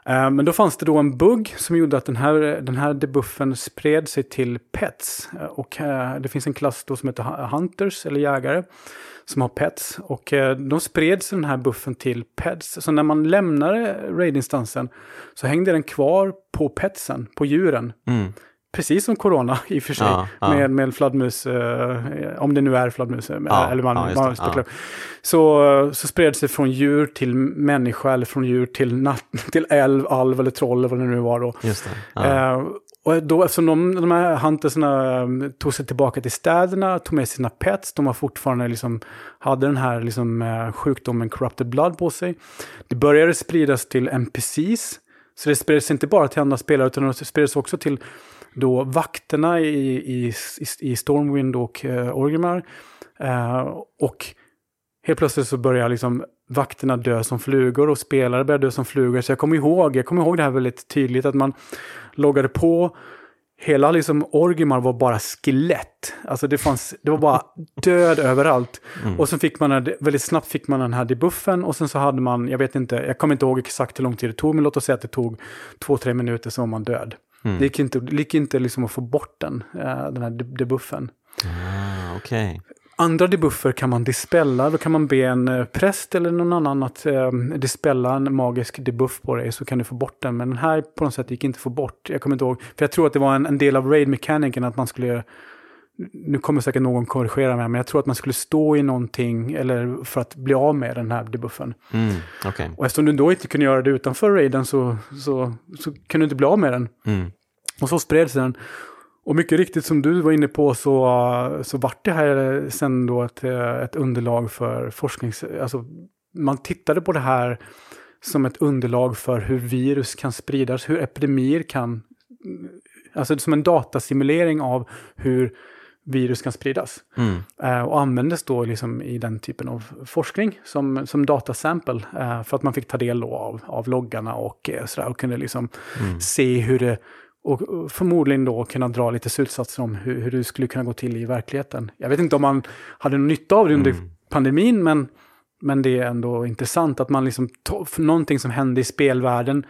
Eh, Men då fanns det då en bugg som gjorde att den här, den här debuffen spred sig till pets. Eh, Och det finns en klass då som heter hu- hunters, eller jägare, som har pets. Och eh, de spred sig den här buffen till pets. Så när man lämnade raidinstansen så hängde den kvar på petsen, på djuren. Mm. Precis som corona i och för sig. Ja, ja. Med, med fladmus, eh, om det nu är fladmus. eh, Ja, eller man, man spekulerar. Så, så spred det sig från djur till människa eller från djur till, natt, till älv, alv eller troll eller vad det nu var då. Eh, och då, eftersom de, de här huntersna ehm, tog sig tillbaka till städerna, tog med sina pets, de var fortfarande liksom, hade den här liksom, eh, sjukdomen corrupted blood på sig. Det började spridas till NPCs, så det spreds inte bara till andra spelare, utan det spreds också till då vakterna i, i, i, Stormwind och uh, Orgrimmar. Eh, och helt plötsligt så börjar liksom vakterna dö som flugor och spelare börjar dö som flugor. Så jag kommer ihåg, jag kommer ihåg det här väldigt tydligt, att man loggade på Hela liksom Orgrimmar var bara skelett. Alltså det fanns, det var bara död överallt. Mm. Och så fick man, väldigt snabbt fick man den här debuffen och sen så hade man, jag vet inte, jag kommer inte ihåg exakt hur lång tid det tog, men låt oss säga att det tog två, tre minuter så var man död. Mm. Det gick inte, det gick inte liksom att få bort den, eh, den här de- debuffen. Ah, Okej. Andra debuffer kan man dispella. Då kan man be en eh, präst eller någon annan att eh, dispella en magisk debuff på dig så kan du få bort den. Men den här på något sätt gick inte att få bort. Jag kommer inte ihåg. För jag tror att det var en, en del av raid-mekaniken att man skulle... Nu kommer säkert någon korrigera mig, men jag tror att man skulle stå i någonting eller för att bli av med den här debuffen. Mm. Okej. Och eftersom du då inte kunde göra det utanför raiden så, så, så kunde du inte bli av med den. Mm. Och så spreds den. Och mycket riktigt som du var inne på så, så vart det här sen då ett, ett underlag för forsknings... Alltså, man tittade på det här som ett underlag för hur virus kan spridas, hur epidemier kan... Alltså som en datasimulering av hur virus kan spridas. Mm. Eh, och användes då liksom i den typen av forskning som, som datasample. Eh, för att man fick ta del av, av loggarna och eh, sådär och kunde liksom mm. se hur det och förmodligen då kunna dra lite slutsatser om hur, hur det skulle kunna gå till i verkligheten. Jag vet inte om man hade någon nytta av det under mm. pandemin, men, men det är ändå intressant att man liksom, någonting som hände i spelvärlden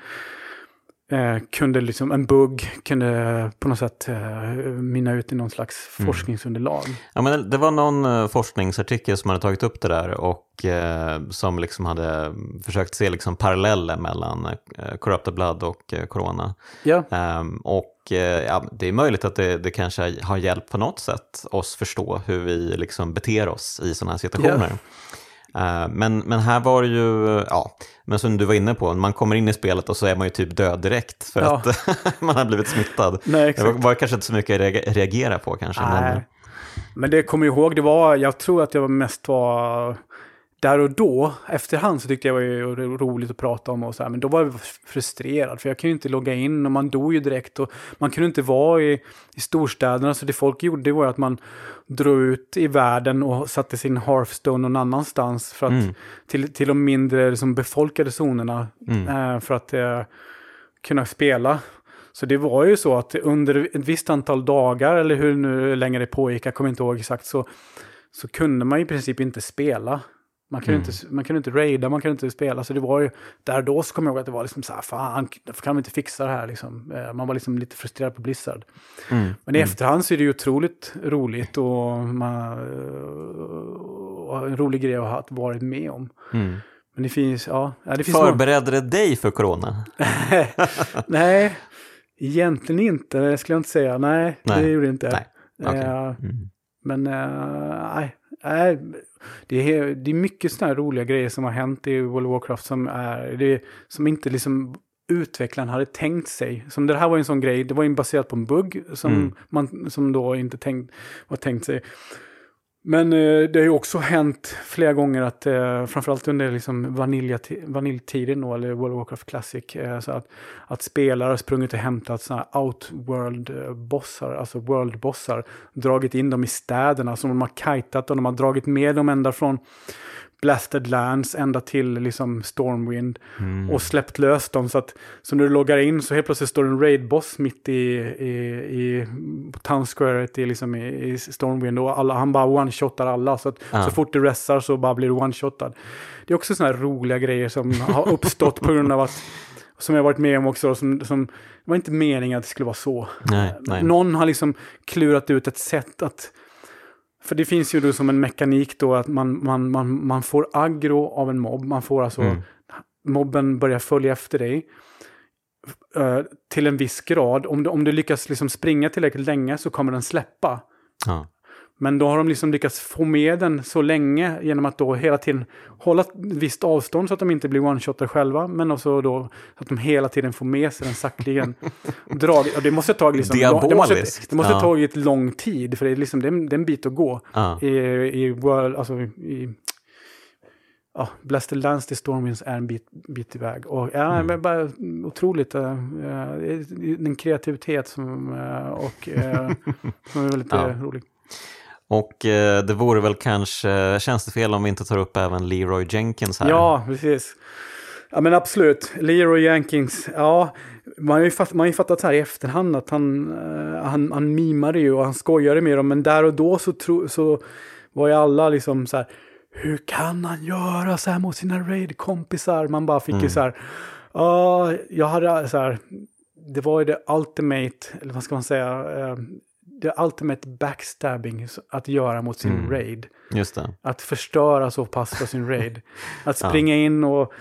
eh, kunde liksom, en bugg kunde på något sätt eh, minna ut i någon slags mm. forskningsunderlag. Ja, men det var någon eh, forskningsartikel som hade tagit upp det där och eh, som liksom hade försökt se liksom paralleller mellan eh, Corrupted Blood och eh, Corona. Ja. Ehm, och eh, ja, det är möjligt att det, det kanske har hjälpt på något sätt oss förstå hur vi liksom beter oss i sådana här situationer. Ja. Eh, men, men här var det ju, ja, men som du var inne på, man kommer in i spelet och så är man ju typ död direkt för ja. att man har blivit smittad. Nej, exakt. Det var, var kanske inte så mycket att reagera på kanske. Nej. Men, men det kommer jag ihåg, det var, jag tror att var mest var där och då, efterhand så tyckte jag det var roligt att prata om och så här, men då var jag frustrerad för jag kunde inte logga in och man dog ju direkt och man kunde inte vara i, i storstäderna så det folk gjorde var att man drog ut i världen och satte sin Hearthstone någon annanstans för att mm. till, till de mindre liksom, befolkade zonerna mm. eh, för att eh, kunna spela. Så det var ju så att under ett visst antal dagar eller hur nu länge det pågick, jag kommer inte ihåg exakt, så, så kunde man i princip inte spela. Man kunde, mm. inte, man kunde inte raida, man kunde inte spela. Så det var ju, där då så kommer jag ihåg att det var liksom så här, fan, kan vi inte fixa det här liksom? Eh, man var liksom lite frustrerad på Blizzard. Mm. Men i mm. efterhand så är det ju otroligt roligt och, man, och en rolig grej att ha varit med om. Mm. Men det finns, ja. Det finns Förberedde det dig för corona? Nej, egentligen inte, det skulle jag inte säga. Nej, Nej. det gjorde det inte. Nej. Okay. Uh, men uh, nej, nej det är, det är mycket sådana här roliga grejer som har hänt i World of Warcraft som, är, det, som inte liksom utvecklaren hade tänkt sig. Som det här var en sån grej, det var ju baserat på en bugg som mm. man som då inte tänkt, var tänkt sig. Men eh, det har ju också hänt flera gånger att, eh, framförallt under liksom vaniljtiden då, eller World of Warcraft Classic, eh, så att, att spelare har sprungit och hämtat sådana här outworld-bossar, alltså world-bossar, dragit in dem i städerna som de har kajtat och de har dragit med dem ända från Blasted Lands ända till liksom Stormwind. Mm. Och släppt lös dem så att så när du loggar in så helt plötsligt står en raid-boss mitt i, i, i Town Square i, liksom i, i Stormwind. Och alla, han bara one-shotar alla. Så att ah. så fort du ressar så bara blir du one-shotad. Det är också sådana här roliga grejer som har uppstått på grund av att som jag varit med om också, som, som det var inte meningen att det skulle vara så. Nej, nej. Någon har liksom klurat ut ett sätt att för det finns ju då som en mekanik då att man, man, man, man får aggro av en mobb. Man får alltså, mm. mobben börjar följa efter dig. Uh, till en viss grad. Om du, om du lyckas liksom springa tillräckligt länge så kommer den släppa. Ja. Men då har de liksom lyckats få med den så länge genom att då hela tiden hålla ett visst avstånd så att de inte blir one-shotar själva. Men också då att de hela tiden får med sig den saktligen. dragit, och det måste ha tagit liksom lång, det måste, det måste ja. tagit lång tid för det är, liksom, det är, det är en bit att gå. Ja. I, i, world, alltså i, ja, Blasted Lands till Stormwinds är en bit, bit iväg. Och ja, mm. men bara otroligt. Uh, uh, den kreativitet som, uh, och, som är väldigt ja. rolig. Och eh, det vore väl kanske tjänstefel om vi inte tar upp även Leroy Jenkins här. Ja, precis. Ja men absolut, Leroy Jenkins, ja, man har ju, fatt, man har ju fattat så här i efterhand att han, uh, han, han mimade ju och han skojade med dem, men där och då så, tro, så var ju alla liksom så här, hur kan han göra så här mot sina raid-kompisar? Man bara fick mm. ju så här, ja, uh, jag hade så här, det var ju det ultimate, eller vad ska man säga, uh, det ultimate backstabbing att göra mot sin mm. raid. Att förstöra så pass för sin raid. Att springa ja. in och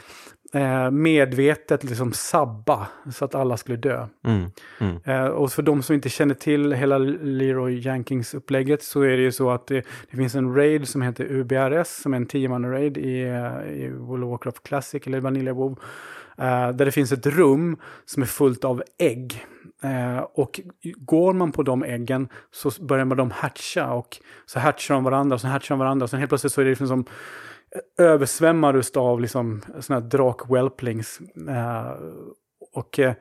eh, medvetet liksom sabba så att alla skulle dö. Mm. Mm. Eh, och för de som inte känner till hela Leroy Jenkins-upplägget så är det ju så att det, det finns en raid som heter UBRS som är en 10 raid i, eh, i World of Warcraft Classic eller Vanilla WoW. Eh, där det finns ett rum som är fullt av ägg. Eh, och går man på de äggen så börjar man de hatcha och så hatchar de varandra och så hatchar de varandra. Och sen helt plötsligt så är det liksom som eh, översvämmar av liksom såna här drakwhelplings. Eh, och eh,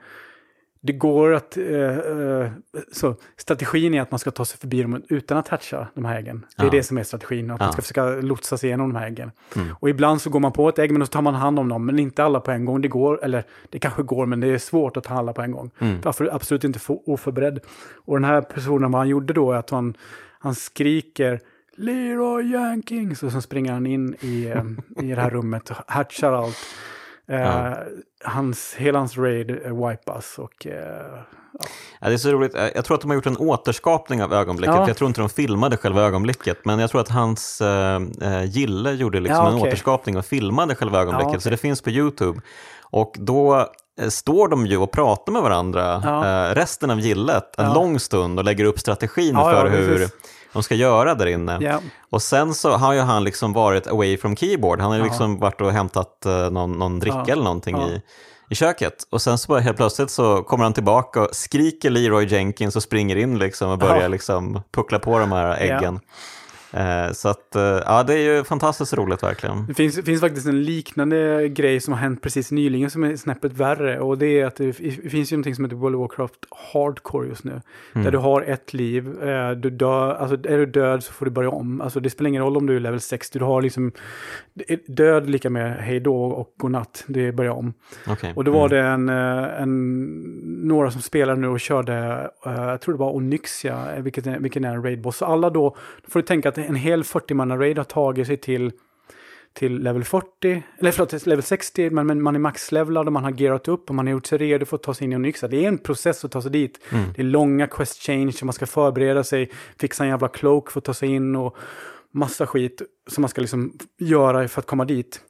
det går att... Eh, eh, så strategin är att man ska ta sig förbi dem utan att toucha de här äggen. Det är Ja. det som är strategin, att Ja. man ska försöka lotsa sig igenom de här äggen. Mm. Och ibland så går man på ett ägg, men då tar man hand om dem. Men inte alla på en gång. Det går, eller det kanske går, men det är svårt att ta alla på en gång. Mm. Varför absolut inte få oförberedd. Och den här personen, vad han gjorde då, är att han, han skriker Leroy Jenkins och så springer han in i, eh, i det här rummet och hatchar allt. Eh, hans, hela hans raid eh, wipas och eh, Ja, det är så roligt. Eh, Jag tror att de har gjort en återskapning av ögonblicket. Ja. Jag tror inte de filmade själva ögonblicket, men jag tror att hans äh, Gille gjorde liksom Ja, en okej. återskapning och filmade själva ögonblicket. okej. Så det finns på YouTube. Och då eh, står de ju och pratar med varandra eh, resten av gillet en lång stund och lägger upp strategin för hur precis. De ska göra där inne. ja. Och sen så har ju han liksom varit away from keyboard. Han har ju Ja. liksom varit och hämtat eh, någon, någon dricka Ja. eller någonting Ja. i, i köket. Och sen så bara helt plötsligt så kommer han tillbaka och skriker Leroy Jenkins och springer in liksom och börjar Ja. liksom puckla på de här äggen. Eh, så att, eh, ja det är ju fantastiskt roligt verkligen. Det finns, finns faktiskt en liknande grej som har hänt precis nyligen som är snäppet värre. Och det är att det, finns ju någonting som heter World of Warcraft Hardcore just nu. Där du har ett liv, eh, du dör, alltså är du död så får du börja om. Alltså det spelar ingen roll om du är level 60, du har liksom död lika med hej då och godnatt, det är börja om. Okej. Och då var det en, eh, en, några som spelade nu och körde, eh, jag tror det var Onyxia, eh, vilken är en raidboss. Så alla då, då får du tänka att en hel 40-manna raid har tagit sig till, till level 40, eller förlåt, level 60, men, men man är maxlevlad och man har gearat upp och man har gjort sig redo för att ta sig in i Onyxia. Det är en process att ta sig dit. Det är långa quest change, man ska förbereda sig, fixa en jävla cloak för att ta sig in och massa skit som man ska liksom göra för att komma dit.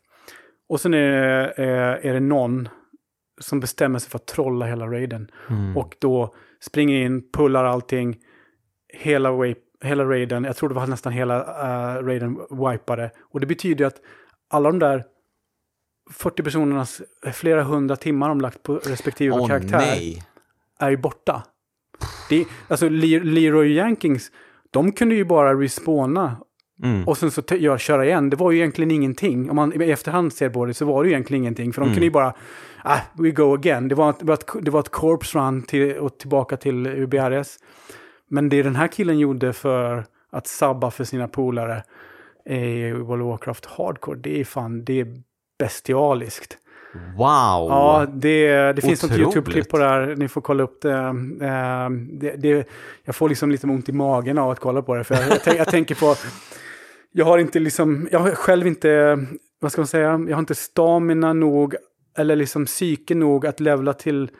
Och sen är det, eh, är det någon som bestämmer sig för att trolla hela raiden. Mm. Och då springer in, pullar allting, hela, way, hela raiden, jag tror det var nästan hela uh, raiden wipade. Och det betyder ju att alla de där 40 personernas flera hundra timmar de lagt på respektive Åh karaktär nej. är ju borta. Det, alltså Le- Leroy Jenkins, de kunde ju bara respawna Mm. och sen så gör, köra igen. Det var ju egentligen ingenting. Om man i efterhand ser på det så var det ju egentligen ingenting. För de Mm. kunde ju bara, ah, we go again. Det var, ett, det var ett, det var ett corpse run till, och tillbaka till UBRS. Men det den här killen gjorde för att sabba för sina polare i World of Warcraft Hardcore, det är fan, det är bestialiskt. Wow. Ja, det, det finns något. YouTube-klipp på det här. Ni får kolla upp det. Eh, det, det. Jag får liksom lite ont i magen av att kolla på det. För jag, jag, jag tänker på... Jag har inte liksom... Jag har själv inte... Vad ska man säga? Jag har inte stamina nog eller liksom psyke nog att levla till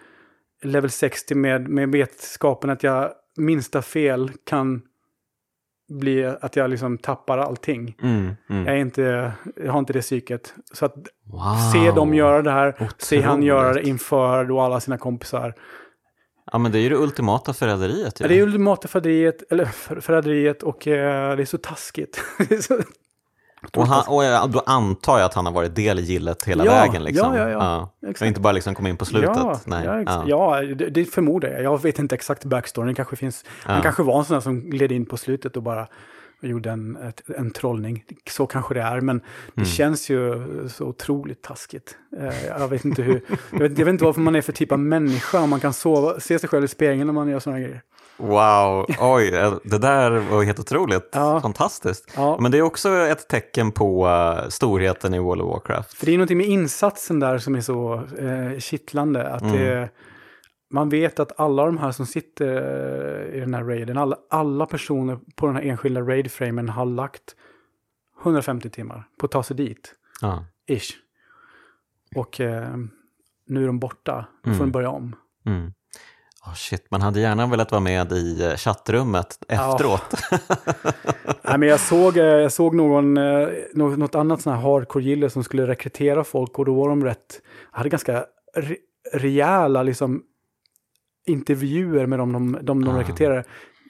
level 60 med, med vetskapen att jag minsta fel kan bli att jag liksom tappar allting. Mm. Mm. Jag, inte, jag har inte det psyket. Så att Wow. se dem göra det här, se han Otroligt. göra det inför då alla sina kompisar. Ja, men det är ju det ultimata förräderiet. Ja. Det är ultimata förräderiet, eller för- förräderiet och eh, det är så taskigt. Det är så- Och, han, och då antar jag att han har varit del i gillet hela Ja, vägen. Liksom. ja, ja, Och exakt. inte bara liksom komma in på slutet. Ja, Nej. ja, Ja. ja det, det förmodar jag. Jag vet inte exakt backstoryn. Det kanske finns, Han kanske var en sån där som gled in på slutet och bara gjorde en, ett, en trollning. Så kanske det är, men det Mm. känns ju så otroligt taskigt. Eh, jag vet inte hur, jag vet, jag vet inte vad man är för typ av människa om man kan sova, se sig själv i spegeln när man gör sådana grejer. Wow, oj, det där var helt otroligt. Ja. Fantastiskt. Ja. Men det är också ett tecken på uh, storheten i World of Warcraft. För det är någonting med insatsen där som är så eh, kittlande. Att Mm. det, man vet att alla de här som sitter eh, i den här raiden, alla, alla personer på den här enskilda raid-framen har lagt 150 timmar på att ta sig dit. Ja. Ish. Och eh, nu är de borta. Nu får Mm. de börja om. Mm. Oh, shit, man hade gärna velat vara med i eh, chattrummet efteråt. Nej, men jag såg, eh, jag såg någon, eh, nå- något annat sån här hardcore-gille som skulle rekrytera folk och då var de rätt, hade ganska re, rejäla liksom, intervjuer med dem de, de, de Ah. rekryterade.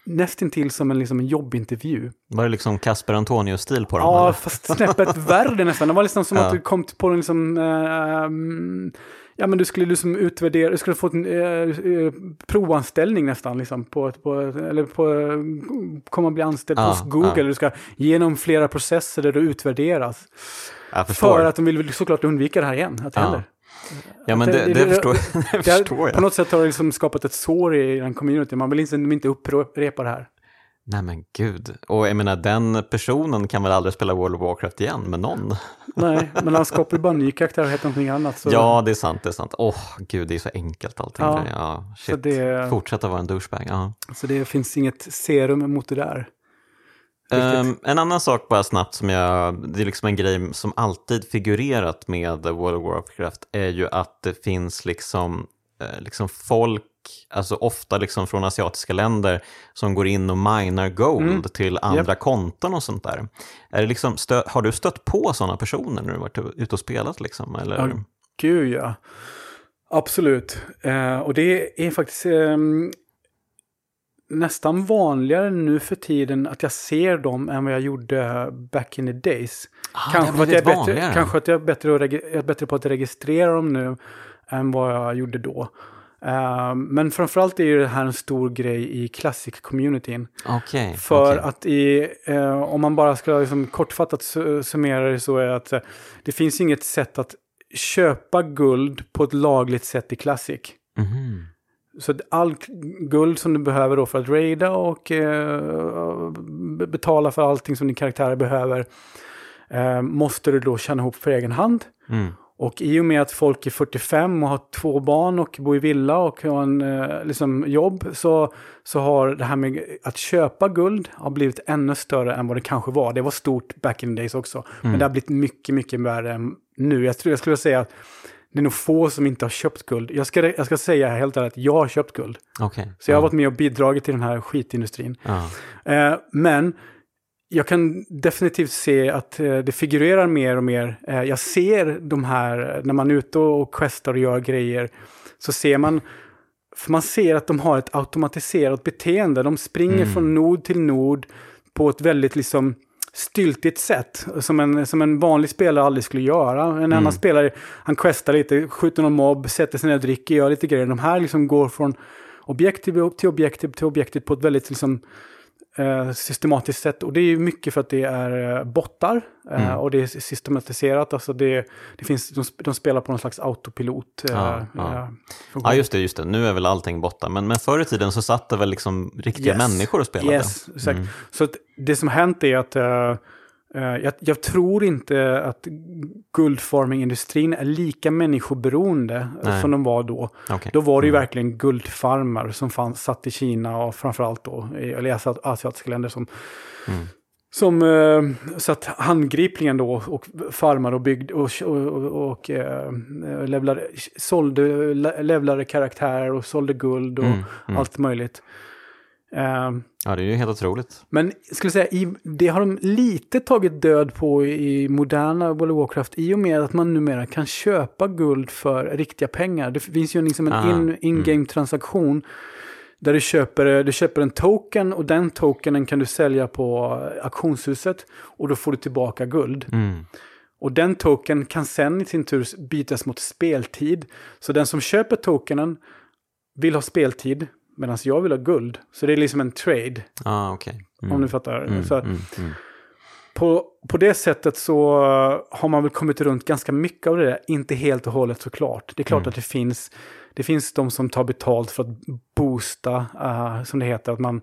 Nästintill som en, liksom, en jobbintervju. Var det liksom Casper Antonius-stil på dem? Ja, eller? fast snäppet värre nästan. Det var liksom som Ja. att du kom på en liksom... ehm, ja, men du skulle liksom utvärdera, du skulle få en eh, eh, provanställning nästan liksom. På, på, eller på, eh, komma och bli anställd Ja, hos Google. ja. Du ska genom flera processer där du utvärderas. För att de vill såklart undvika det här igen, att det Ja. händer. Ja, men det- det, det, det- förstår, har- förstår På jag. något sätt har det liksom skapat ett sår i den community. Man vill inte, inte upprepa det här. Nej men gud. Och jag menar, den personen kan väl aldrig spela World of Warcraft igen med någon? Nej, men han skapar ju bara en ny karaktär och heter någonting annat. Så, Ja, det är sant, det är sant. Åh, gud, det är så enkelt allting. Ja. Ja, ja så, shit. det, Fortsätta vara en douchebag. Ja. så det finns inget serum mot det där. Ehm, en annan sak bara snabbt som jag, det är liksom en grej som alltid figurerat med World of Warcraft är ju att det finns liksom, eh, liksom folk, alltså ofta liksom från asiatiska länder som går in och minar gold Mm. till andra konton och sånt där. Är det liksom stö- har du stött på sådana personer när du varit ute och spelat liksom? Eller? Ja, Gud ja. Absolut. Eh, och det är faktiskt ehm, nästan vanligare nu för tiden att jag ser dem än vad jag gjorde back in the days. Ah, kanske, att jag bättre, vanligare. kanske att jag är bättre, jag är bättre på att registrera dem nu än vad jag gjorde då. Eh, men framförallt är ju det här en stor grej i classic-communityn. Okej. För okej. att i, eh, om man bara ska liksom kortfattat su- summera det så är att eh, det finns inget sätt att köpa guld på ett lagligt sätt i Classic. Mhm. Så all guld som du behöver då för att raida och eh, betala för allting som din karaktär behöver eh, måste du då tjäna ihop för egen hand. Mm. Och i och med att folk är 45 och har två barn och bor i villa och har en eh, liksom, jobb så, så har det här med att köpa guld har blivit ännu större än vad det kanske var. Det var stort back in the days också. Men det har blivit mycket, mycket värre än nu. Jag, tror, jag skulle säga att det är nog få som inte har köpt guld. Jag ska, jag ska säga helt ärligt att jag har köpt guld. Okej. Så jag har varit med och bidragit till den här skitindustrin. Eh, men jag kan definitivt se att eh, det figurerar mer och mer. Eh, jag ser de här, när man är ute och questar och gör grejer, så ser man, för man ser att de har ett automatiserat beteende. De springer Mm. från nod till nod på ett väldigt liksom styltigt sätt. Som en, som en vanlig spelare aldrig skulle göra. En Mm. annan spelare, han questar lite, skjuter någon mobb, sätter sig ner och dricker, gör lite grejer. De här liksom går från objektiv till objektiv till objektiv på ett väldigt liksom, systematiskt sätt. Och det är ju mycket för att det är eh, bottar eh, Mm. och det är systematiserat. Alltså det, det finns, de, sp- de spelar på någon slags autopilot. Eh, Ja, ja. eh, funktion. ja, just det, just det. Nu är väl allting borta. Men, men förr i tiden så satt det väl liksom riktiga Yes. människor och spelade. Yes, exakt. Mm. Så det som hänt är att eh, eh, jag, jag tror inte att guldfarmingindustrin är lika människoberoende Nej. som de var då. Okej. Då var det ju Mm. verkligen guldfarmar som fanns, satt i Kina och framförallt då i eller asiatiska länder som, Mm. som eh, satt handgripligen då och farmade och byggde och, och, och, och eh, levlade, sålde le- levlade karaktärer och sålde guld och Mm, mm. allt möjligt. Eh, Ja, det är ju helt otroligt. men skulle säga, i, det har de lite tagit död på i moderna World of Warcraft i och med att man numera kan köpa guld för riktiga pengar. Det finns ju liksom en in- in-game transaktion där du köper, du köper en token och den tokenen kan du sälja på auktionshuset och då får du tillbaka guld. Mm. Och den token kan sen i sin tur bytas mot speltid. Så den som köper tokenen vill ha speltid medan jag vill ha guld. Så det är liksom en trade. Ah, okej. Mm. Om du fattar. Mm, Så mm, mm. på, på det sättet så uh, har man väl kommit runt ganska mycket av det där. Inte helt och hållet såklart. Det är klart Mm. att det finns, det finns de som tar betalt för att boosta, uh, som det heter. Att man,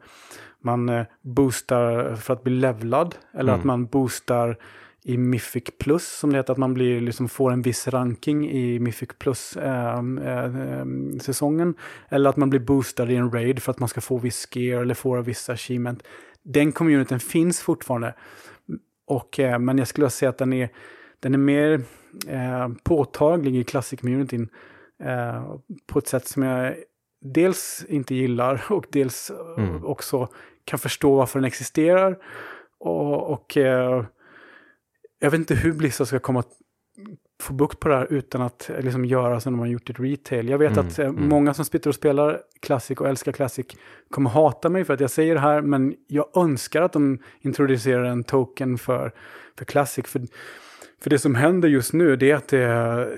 man uh, boostar för att bli levlad. Eller Mm. att man boostar i Mythic Plus, som det heter, att man blir, liksom, får en viss ranking i Mythic Plus-säsongen. eller att man blir boostad i en raid för att man ska få viss gear eller få vissa achievement. Den communityn finns fortfarande. Och, eh, men jag skulle säga att den är, den är mer eh, påtaglig i classic-communityn. Eh, på ett sätt som jag dels inte gillar och dels eh, Mm. också kan förstå varför den existerar. och, och eh, jag vet inte hur Blizzard ska komma få bukt på det här utan att liksom göra som de har gjort i retail. Jag vet Mm, att eh, mm. många som sitter och spelar Classic och älskar Classic kommer hata mig för att jag säger det här, men jag önskar att de introducerar en token för, för Classic. För, för det som händer just nu det är att det,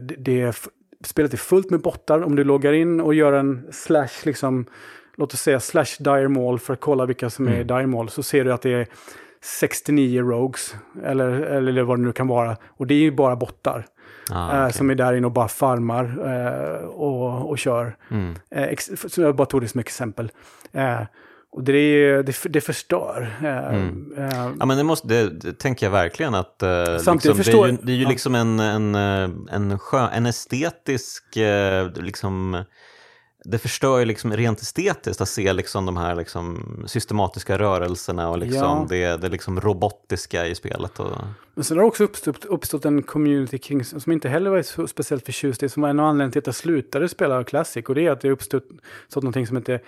det, det är, spelet är fullt med bottar. Om du loggar in och gör en slash, liksom, låt oss säga slash dire mall för att kolla vilka som är Mm. dire mall, så ser du att det är 69 rogues, eller, eller vad det nu kan vara. Och det är ju bara bottar Ah, eh, okej. som är där inne och bara farmar eh, och, och kör. Mm. Eh, så jag bara tog det som exempel. Och det, är, det, det förstör. Mm. Ja men det, måste, det, det tänker jag verkligen att liksom, förstår- det är ju, det är ju liksom en, en, en, skö, en estetisk, liksom, det förstör ju liksom rent estetiskt att se liksom de här liksom systematiska rörelserna och liksom Ja. det, det liksom robotiska i spelet. Och, Men sen har det också uppstått, uppstått en community kring, som inte heller var så speciellt förtjust i, som var en av anledningarna till att jag slutade spela Classic. Och det är att det uppstått någonting som heter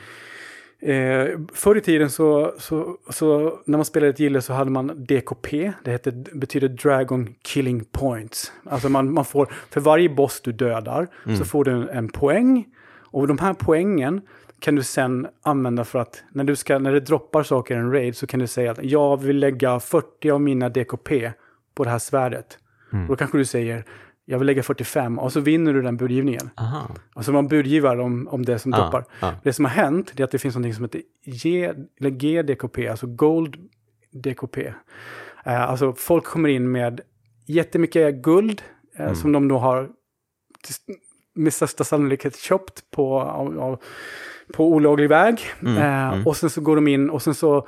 Eh, förr i tiden så, så, så när man spelade ett gille så hade man DKP. Det hette, betyder Dragon Killing Points. Alltså man, man får, för varje boss du dödar så får du en, en poäng. Och de här poängen kan du sen använda för att när, du ska, när det droppar saker i en raid så kan du säga att jag vill lägga 40 av mina DKP på det här svärdet. Och då kanske du säger jag vill lägga 45 och så vinner du den budgivningen. aha. Alltså man budgivar om, om det som Ja, droppar. ja. Det som har hänt är att det finns något som heter G, eller GDKP, alltså Gold DKP. Eh, alltså folk kommer in med jättemycket guld eh, Mm. som de då har med största sannolikhet köpt på, av, av, på olaglig väg. Mm, Eh, mm. Och sen så går de in och sen så,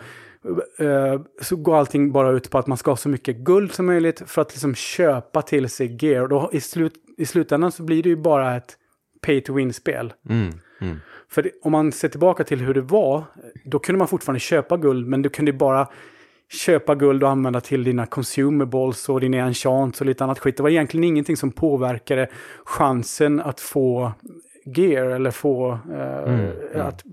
eh, så går allting bara ut på att man ska ha så mycket guld som möjligt för att liksom köpa till sig gear. Och då i, slut, I slutändan så blir det ju bara ett pay to win-spel. Mm, mm. För det, om man ser tillbaka till hur det var, då kunde man fortfarande köpa guld, men du kunde bara köpa guld och använda till dina consumables och dina enchants och lite annat skit. Det var egentligen ingenting som påverkade chansen att få gear eller få eh, Mm, mm. Att,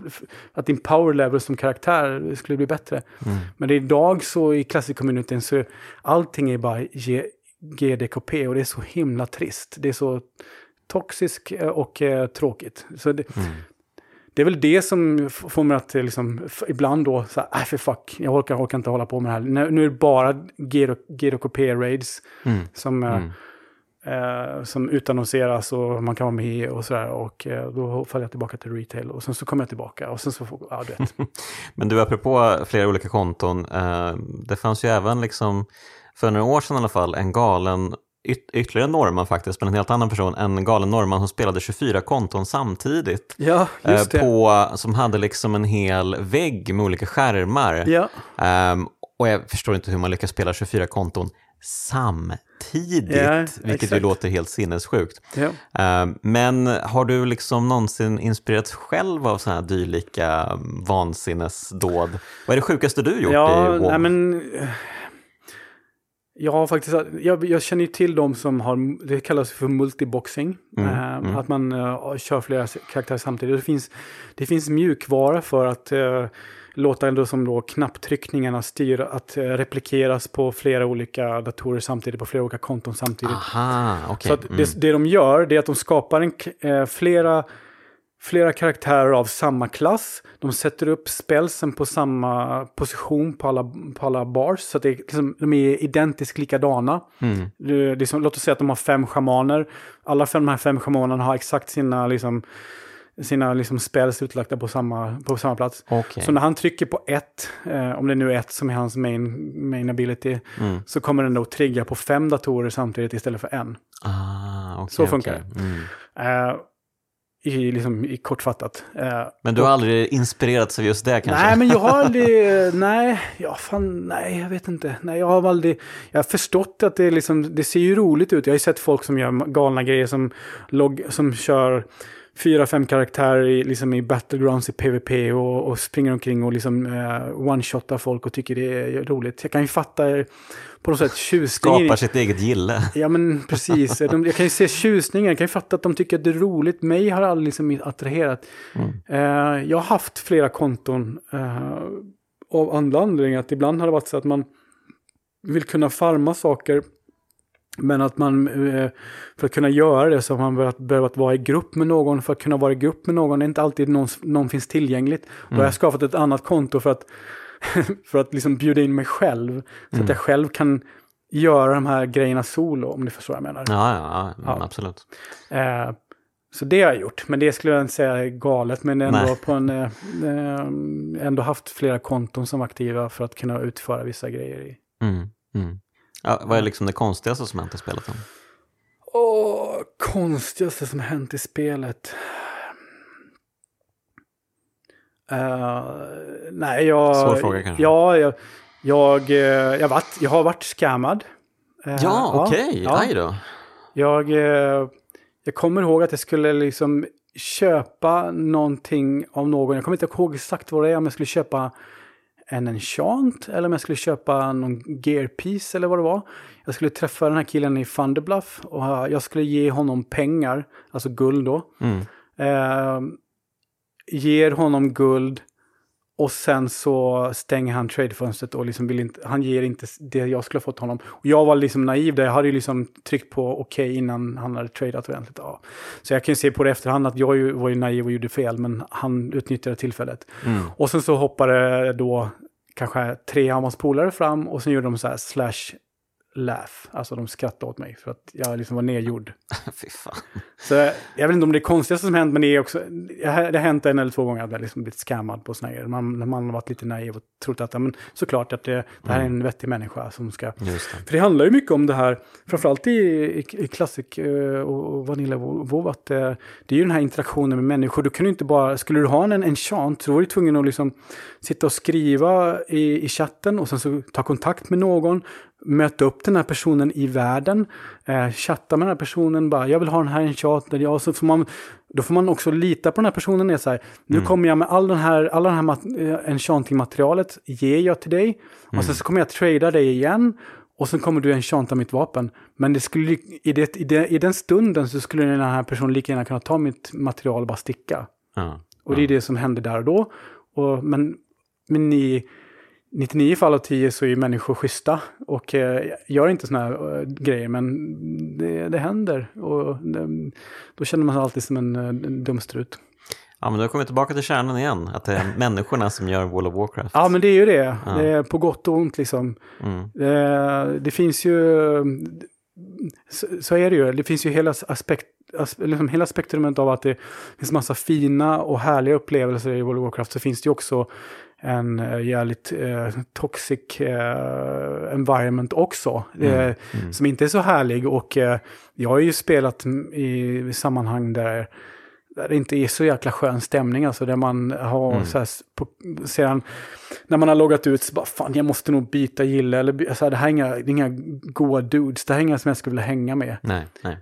att din power level som karaktär skulle bli bättre. Mm. Men idag så i classic-communityn så allting är bara G- GDKP och det är så himla trist. Det är så toxiskt eh, och eh, tråkigt. Så det, Mm. Det är väl det som får mig att eh, liksom, ibland då, så här, "Aj, för fuck, jag orkar, orkar inte hålla på med det här. Nu, nu är det bara GDKP-raids Mm. som, eh, Mm. eh, som utannonseras och man kan vara med och sådär. Och eh, då faller jag tillbaka till retail och sen så kommer jag tillbaka och sen så får, ja du vet. Men du, apropå flera olika konton, eh, det fanns ju även liksom, för några år sedan i alla fall, en galen, yt- ytterligare norrman faktiskt, men en helt annan person, en galen norrman som spelade 24 konton samtidigt. Ja, just eh, det. på, som hade liksom en hel vägg med olika skärmar. Ja, Ehm, och jag förstår inte hur man lyckas spela 24 konton samtidigt, Ja, vilket ju exakt. låter helt sinnessjukt. Ehm, men har du liksom någonsin inspirerats själv av sådana här dylika vansinnesdåd? Vad är det sjukaste du gjort Ja, i WoW? nej men... har faktiskt, jag, jag känner ju till de som har, det kallas för multiboxing. Mm, eh, mm. Att man eh, kör flera karaktärer samtidigt. Det finns, det finns mjukvara för att eh, låta ändå som då knapptryckningarna styra, att eh, replikeras på flera olika datorer samtidigt, på flera olika konton samtidigt. Aha, okej. Så Mm. det, det de gör det är att de skapar en, eh, flera, flera karaktärer av samma klass. De sätter upp spelsen på samma position på alla, på alla bars. Så att det, är liksom, de är identiskt likadana. Mm. Det, det som, låt oss säga att de har fem schamaner. Alla fem, de här fem schamanerna har exakt sina, liksom, sina liksom, spells utlagda på samma, på samma plats. Okej. Så när han trycker på ett, eh, om det nu är ett som är hans main, main ability, Mm. så kommer den då trigga på fem datorer samtidigt istället för en. Ah, okej, Så funkar okej. Mm. Eh, i, liksom, i kortfattat. Eh, Men du har aldrig inspirerats av just det kanske? nej, men jag har aldrig... nej, ja, fan, nej, jag vet inte. Nej, jag har aldrig... Jag har förstått att det, liksom, det ser ju roligt ut. Jag har ju sett folk som gör galna grejer som, log, som kör fyra, fem karaktärer i, liksom i battlegrounds i PVP och, och springer omkring och liksom eh, one-shotar folk och tycker det är roligt. Jag kan ju fatta på något sätt tjusningen. Skapar sitt eget gille. Ja men precis. De, jag kan ju se tjusningen, jag kan ju fatta att de tycker att det är roligt. Mig har aldrig liksom attraherat. Mm. Eh, jag har haft flera konton eh, av andra anledningar. Att ibland har det varit så att man, vill kunna farma saker. Men att man, eh, för att kunna göra det så har man behövt, behövt vara i grupp med någon. För att kunna vara i grupp med någon är inte alltid någon, någon finns tillgängligt. Mm. Då har jag skapat ett annat konto för att, för att liksom bjuda in mig själv. Så mm. att jag själv kan göra de här grejerna solo, om ni förstår vad jag menar. Ja, ja, ja, ja. absolut. Eh, så det har jag gjort, men det skulle jag inte säga är galet. Men ändå, på en, eh, eh, ändå haft flera konton som aktiva för att kunna utföra vissa grejer i. Mm, mm. Ja, vad är liksom det konstigaste som hänt i spelet? Åh, konstigaste som hänt i spelet? Uh, nej, jag... Svår fråga kanske? Ja, jag, jag, eh, jag, varit, jag har varit scammad. Uh, ja, okej. Okay. Ja. Aj då. Jag, jag kommer ihåg att jag skulle liksom köpa någonting av någon. Jag kommer inte ihåg exakt vad det är, om jag skulle köpa en enchant eller om jag skulle köpa någon gearpiece eller vad det var. Jag skulle träffa den här killen i Thunderbluff och jag skulle ge honom pengar, alltså guld då. Mm. Eh, ger honom guld och sen så stänger han tradefönstret och liksom vill inte, han ger inte det jag skulle ha fått honom. Och jag var liksom naiv där, jag hade ju liksom tryckt på okej okay innan han hade tradat ordentligt. Ja. Så jag kan ju se på det efterhand att jag var ju naiv och gjorde fel, men han utnyttjade tillfället. Mm. Och sen så hoppade då kanske tre av hans polare fram och sen gjorde de så här slash laugh. Alltså de skrattade åt mig för att jag liksom var nedgjord. Fy fan. Så jag vet inte om det är konstigaste som hänt, men det är också... Det har hänt en eller två gånger att jag liksom blivit scammad på sådana grejer. Man, när man har varit lite naiv och trott att men, såklart att det, det här är en mm. vettig människa som ska... Det. För det handlar ju mycket om det här, framförallt i, i, i Classic uh, och Vanilla WoW, att uh, det är ju den här interaktionen med människor. Du kan ju inte bara... Skulle du ha en enchant så var du tvungen att liksom sitta och skriva i, i chatten och sen så ta kontakt med någon möta upp den här personen i världen, eh, chatta med den här personen, bara jag vill ha den här enchanten, ja, så får man, då får man också lita på den här personen. Är så här, nu mm. kommer jag med all den här, all den här mat, eh, enchanting-materialet, ger jag till dig, mm. och sen så kommer jag trada dig igen, och sen kommer du enchanta mitt vapen. Men det skulle, i, det, i, det, i den stunden så skulle den här personen lika gärna kunna ta mitt material och bara sticka. Mm. Och det är det som händer där och då. Och, men, men ni 99 fall av 10 så är människor schyssta och eh, gör inte sådana här eh, grejer, men det, det händer. Och det, då känner man sig alltid som en, eh, en dumstrut. Ja, men då kommer vi tillbaka till kärnan igen, att det är människorna som gör World of Warcraft. Ja, men det är ju det. Ja. Det är på gott och ont liksom. Mm. Det, det, finns ju, så, så, är det ju, det finns ju hela, aspekt, liksom hela spektrumet av att det finns massa fina och härliga upplevelser i World of Warcraft, så finns det ju också en uh, jävligt uh, toxic uh, environment också. Mm. Mm. Som inte är så härlig. Och jag har ju spelat i sammanhang där, där det inte är så jäkla skön stämning. Alltså där man har mm. så här, på, sedan, när man har loggat ut så bara fan jag måste nog byta gille. Eller, alltså, det här är inga, det är inga goa dudes, det här är inga som jag skulle vilja hänga med. Nej, nej.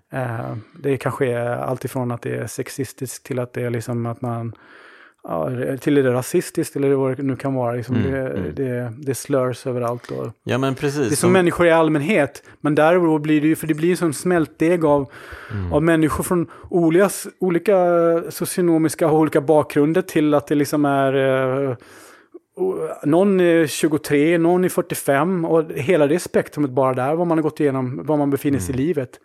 det kanske är alltifrån att det är sexistiskt till att det är liksom att man ja, till det rasistiskt eller vad det nu kan vara. Liksom mm, det, mm. Det, det slurs överallt. Och ja, men precis. Det är som, människor i allmänhet. Men där blir det ju, för det blir en sån smältdeg av, mm. av människor från olika, olika socionomiska och olika bakgrunder till att det liksom är uh, någon är 23, någon är 45 och hela det spektrumet bara där, vad man har gått igenom, var man befinner sig i mm. livet.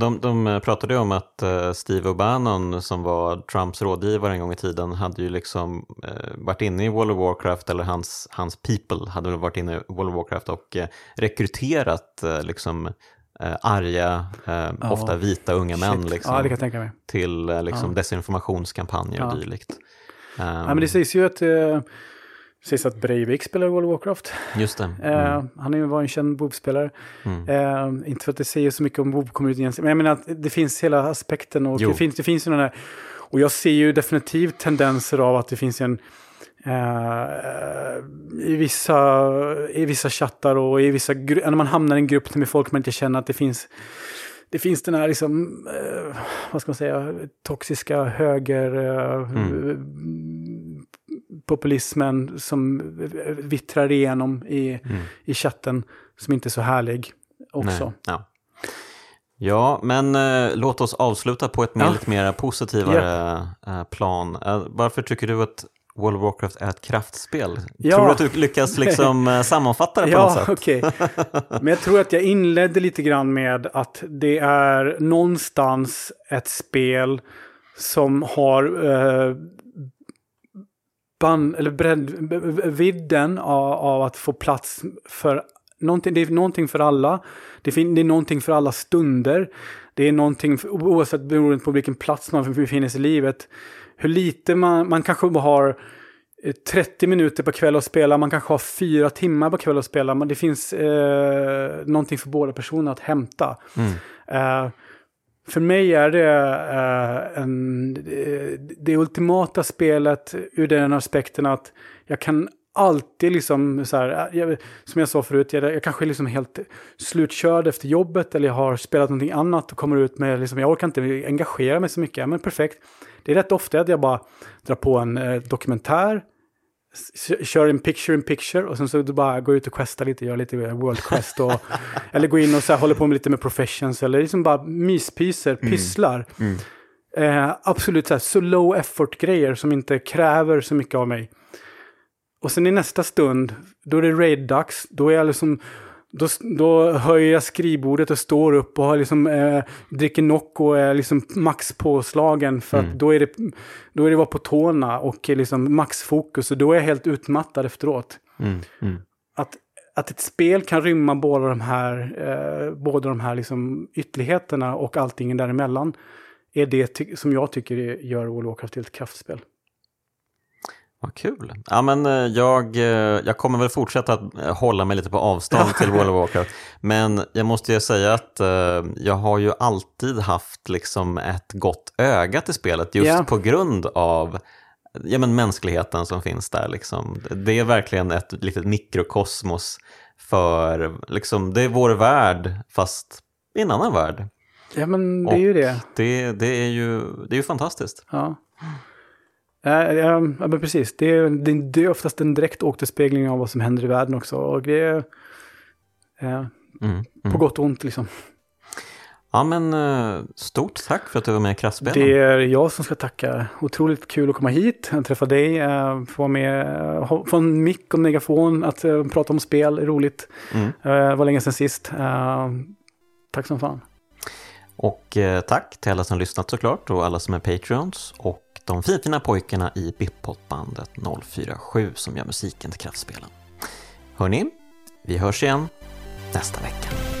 De, de pratade om att uh, Steve O'Bannon som var Trumps rådgivare en gång i tiden hade ju liksom uh, varit inne i World of Warcraft eller hans, hans people hade väl varit inne i World of Warcraft och rekryterat liksom arga, ja. ofta vita unga män liksom, ja, till liksom, ja. desinformationskampanjer och dylikt. Um, ja, men det sägs ju att Sägs att Breivik spelar World of Warcraft. Just det. Eh, mm. Uh, han var en känd WoW-spelare. Mm. Uh, inte för att det säger så mycket om WoW-communityn, men jag menar att det finns hela aspekten. Och det finns, det finns ju den här, och jag ser ju definitivt tendenser av att det finns en Uh, i, vissa, I vissa chattar och i vissa när man hamnar i en grupp med folk man inte känner att det finns det finns den här liksom, uh, vad ska man säga, toxiska höger uh, mm populismen som vittrar igenom i, mm. i chatten som inte är så härlig också. Nej, ja. ja, men eh, låt oss avsluta på ett ja. lite mer positivare yeah. plan. Eh, varför tycker du att World of Warcraft är ett kraftspel. Ja. Tror du att du lyckas liksom eh, sammanfatta det på ja, något sätt? Okay. Men jag tror att jag inledde lite grann med att det är någonstans ett spel som har eh, band, eller bredd, vidden av, av, att få plats för någonting. Det är någonting för alla. Det, fin, det är någonting för alla stunder. Det är någonting, oavsett beroende på vilken plats man befinner sig i livet. Hur lite man, man kanske har 30 eh, minuter på kväll att spela, man kanske har fyra timmar på kväll att spela. Men det finns eh, någonting för båda personerna att hämta. Mm. Eh, för mig är det uh, en, eh, det ultimata spelet ur den aspekten att jag kan alltid liksom så här, eh, jag, som jag sa förut, jag, jag kanske är liksom helt slutkörd efter jobbet eller jag har spelat någonting annat och kommer ut med, liksom, jag orkar inte engagera mig så mycket. Men perfekt. Det är rätt ofta att jag bara drar på en eh, dokumentär, kör en picture in picture och sen så bara går ut och questar lite, gör lite World Quest och eller går in och så här, håller på med lite med professions eller liksom bara myspyser, mm. pysslar. Mm. Eh, absolut så, här, så low effort grejer som inte kräver så mycket av mig. Och sen i nästa stund, då är det raid-dags. Då är jag liksom... Då, då höjer jag skrivbordet och står upp och har liksom, eh, dricker Nocco och är liksom max påslagen. För mm. då är, det, då är det vara på tårna och liksom maxfokus. Och då är jag helt utmattad efteråt. Mm. Mm. Att, att ett spel kan rymma båda de här, eh, båda de här liksom ytterligheterna och allting däremellan. Är det som jag tycker gör World of Warcraft till ett kraftspel. Vad kul. Ja, men eh, jag, eh, jag kommer väl fortsätta att eh, hålla mig lite på avstånd till World of Warcraft. Men jag måste ju säga att jag har ju alltid haft liksom ett gott öga till spelet just yeah. på grund av ja, men mänskligheten som finns där. Liksom. Det är verkligen ett litet mikrokosmos för, liksom, det är vår värld fast i en annan värld. Ja men det är ju det. det. Det är ju, det är ju fantastiskt. Ja. Ja, ja, men precis. Det är, det, är oftast en direkt återspegling av vad som händer i världen också. Och det är ja, mm, mm. på gott och ont liksom. Ja, men eh, stort tack för att du var med i Kraftspelen. Det är jag som ska tacka. Otroligt kul att komma hit, att träffa dig, eh, få vara med, eh, få en mick och megafon, att prata om spel, roligt. Mm. Det var länge sedan sist. Tack som fan. Och tack till alla som lyssnat såklart och alla som är Patreons. Och de finfina pojkarna i Bippot-bandet 047 som gör musiken till Kraftspelen. Hörni, vi hörs igen nästa vecka.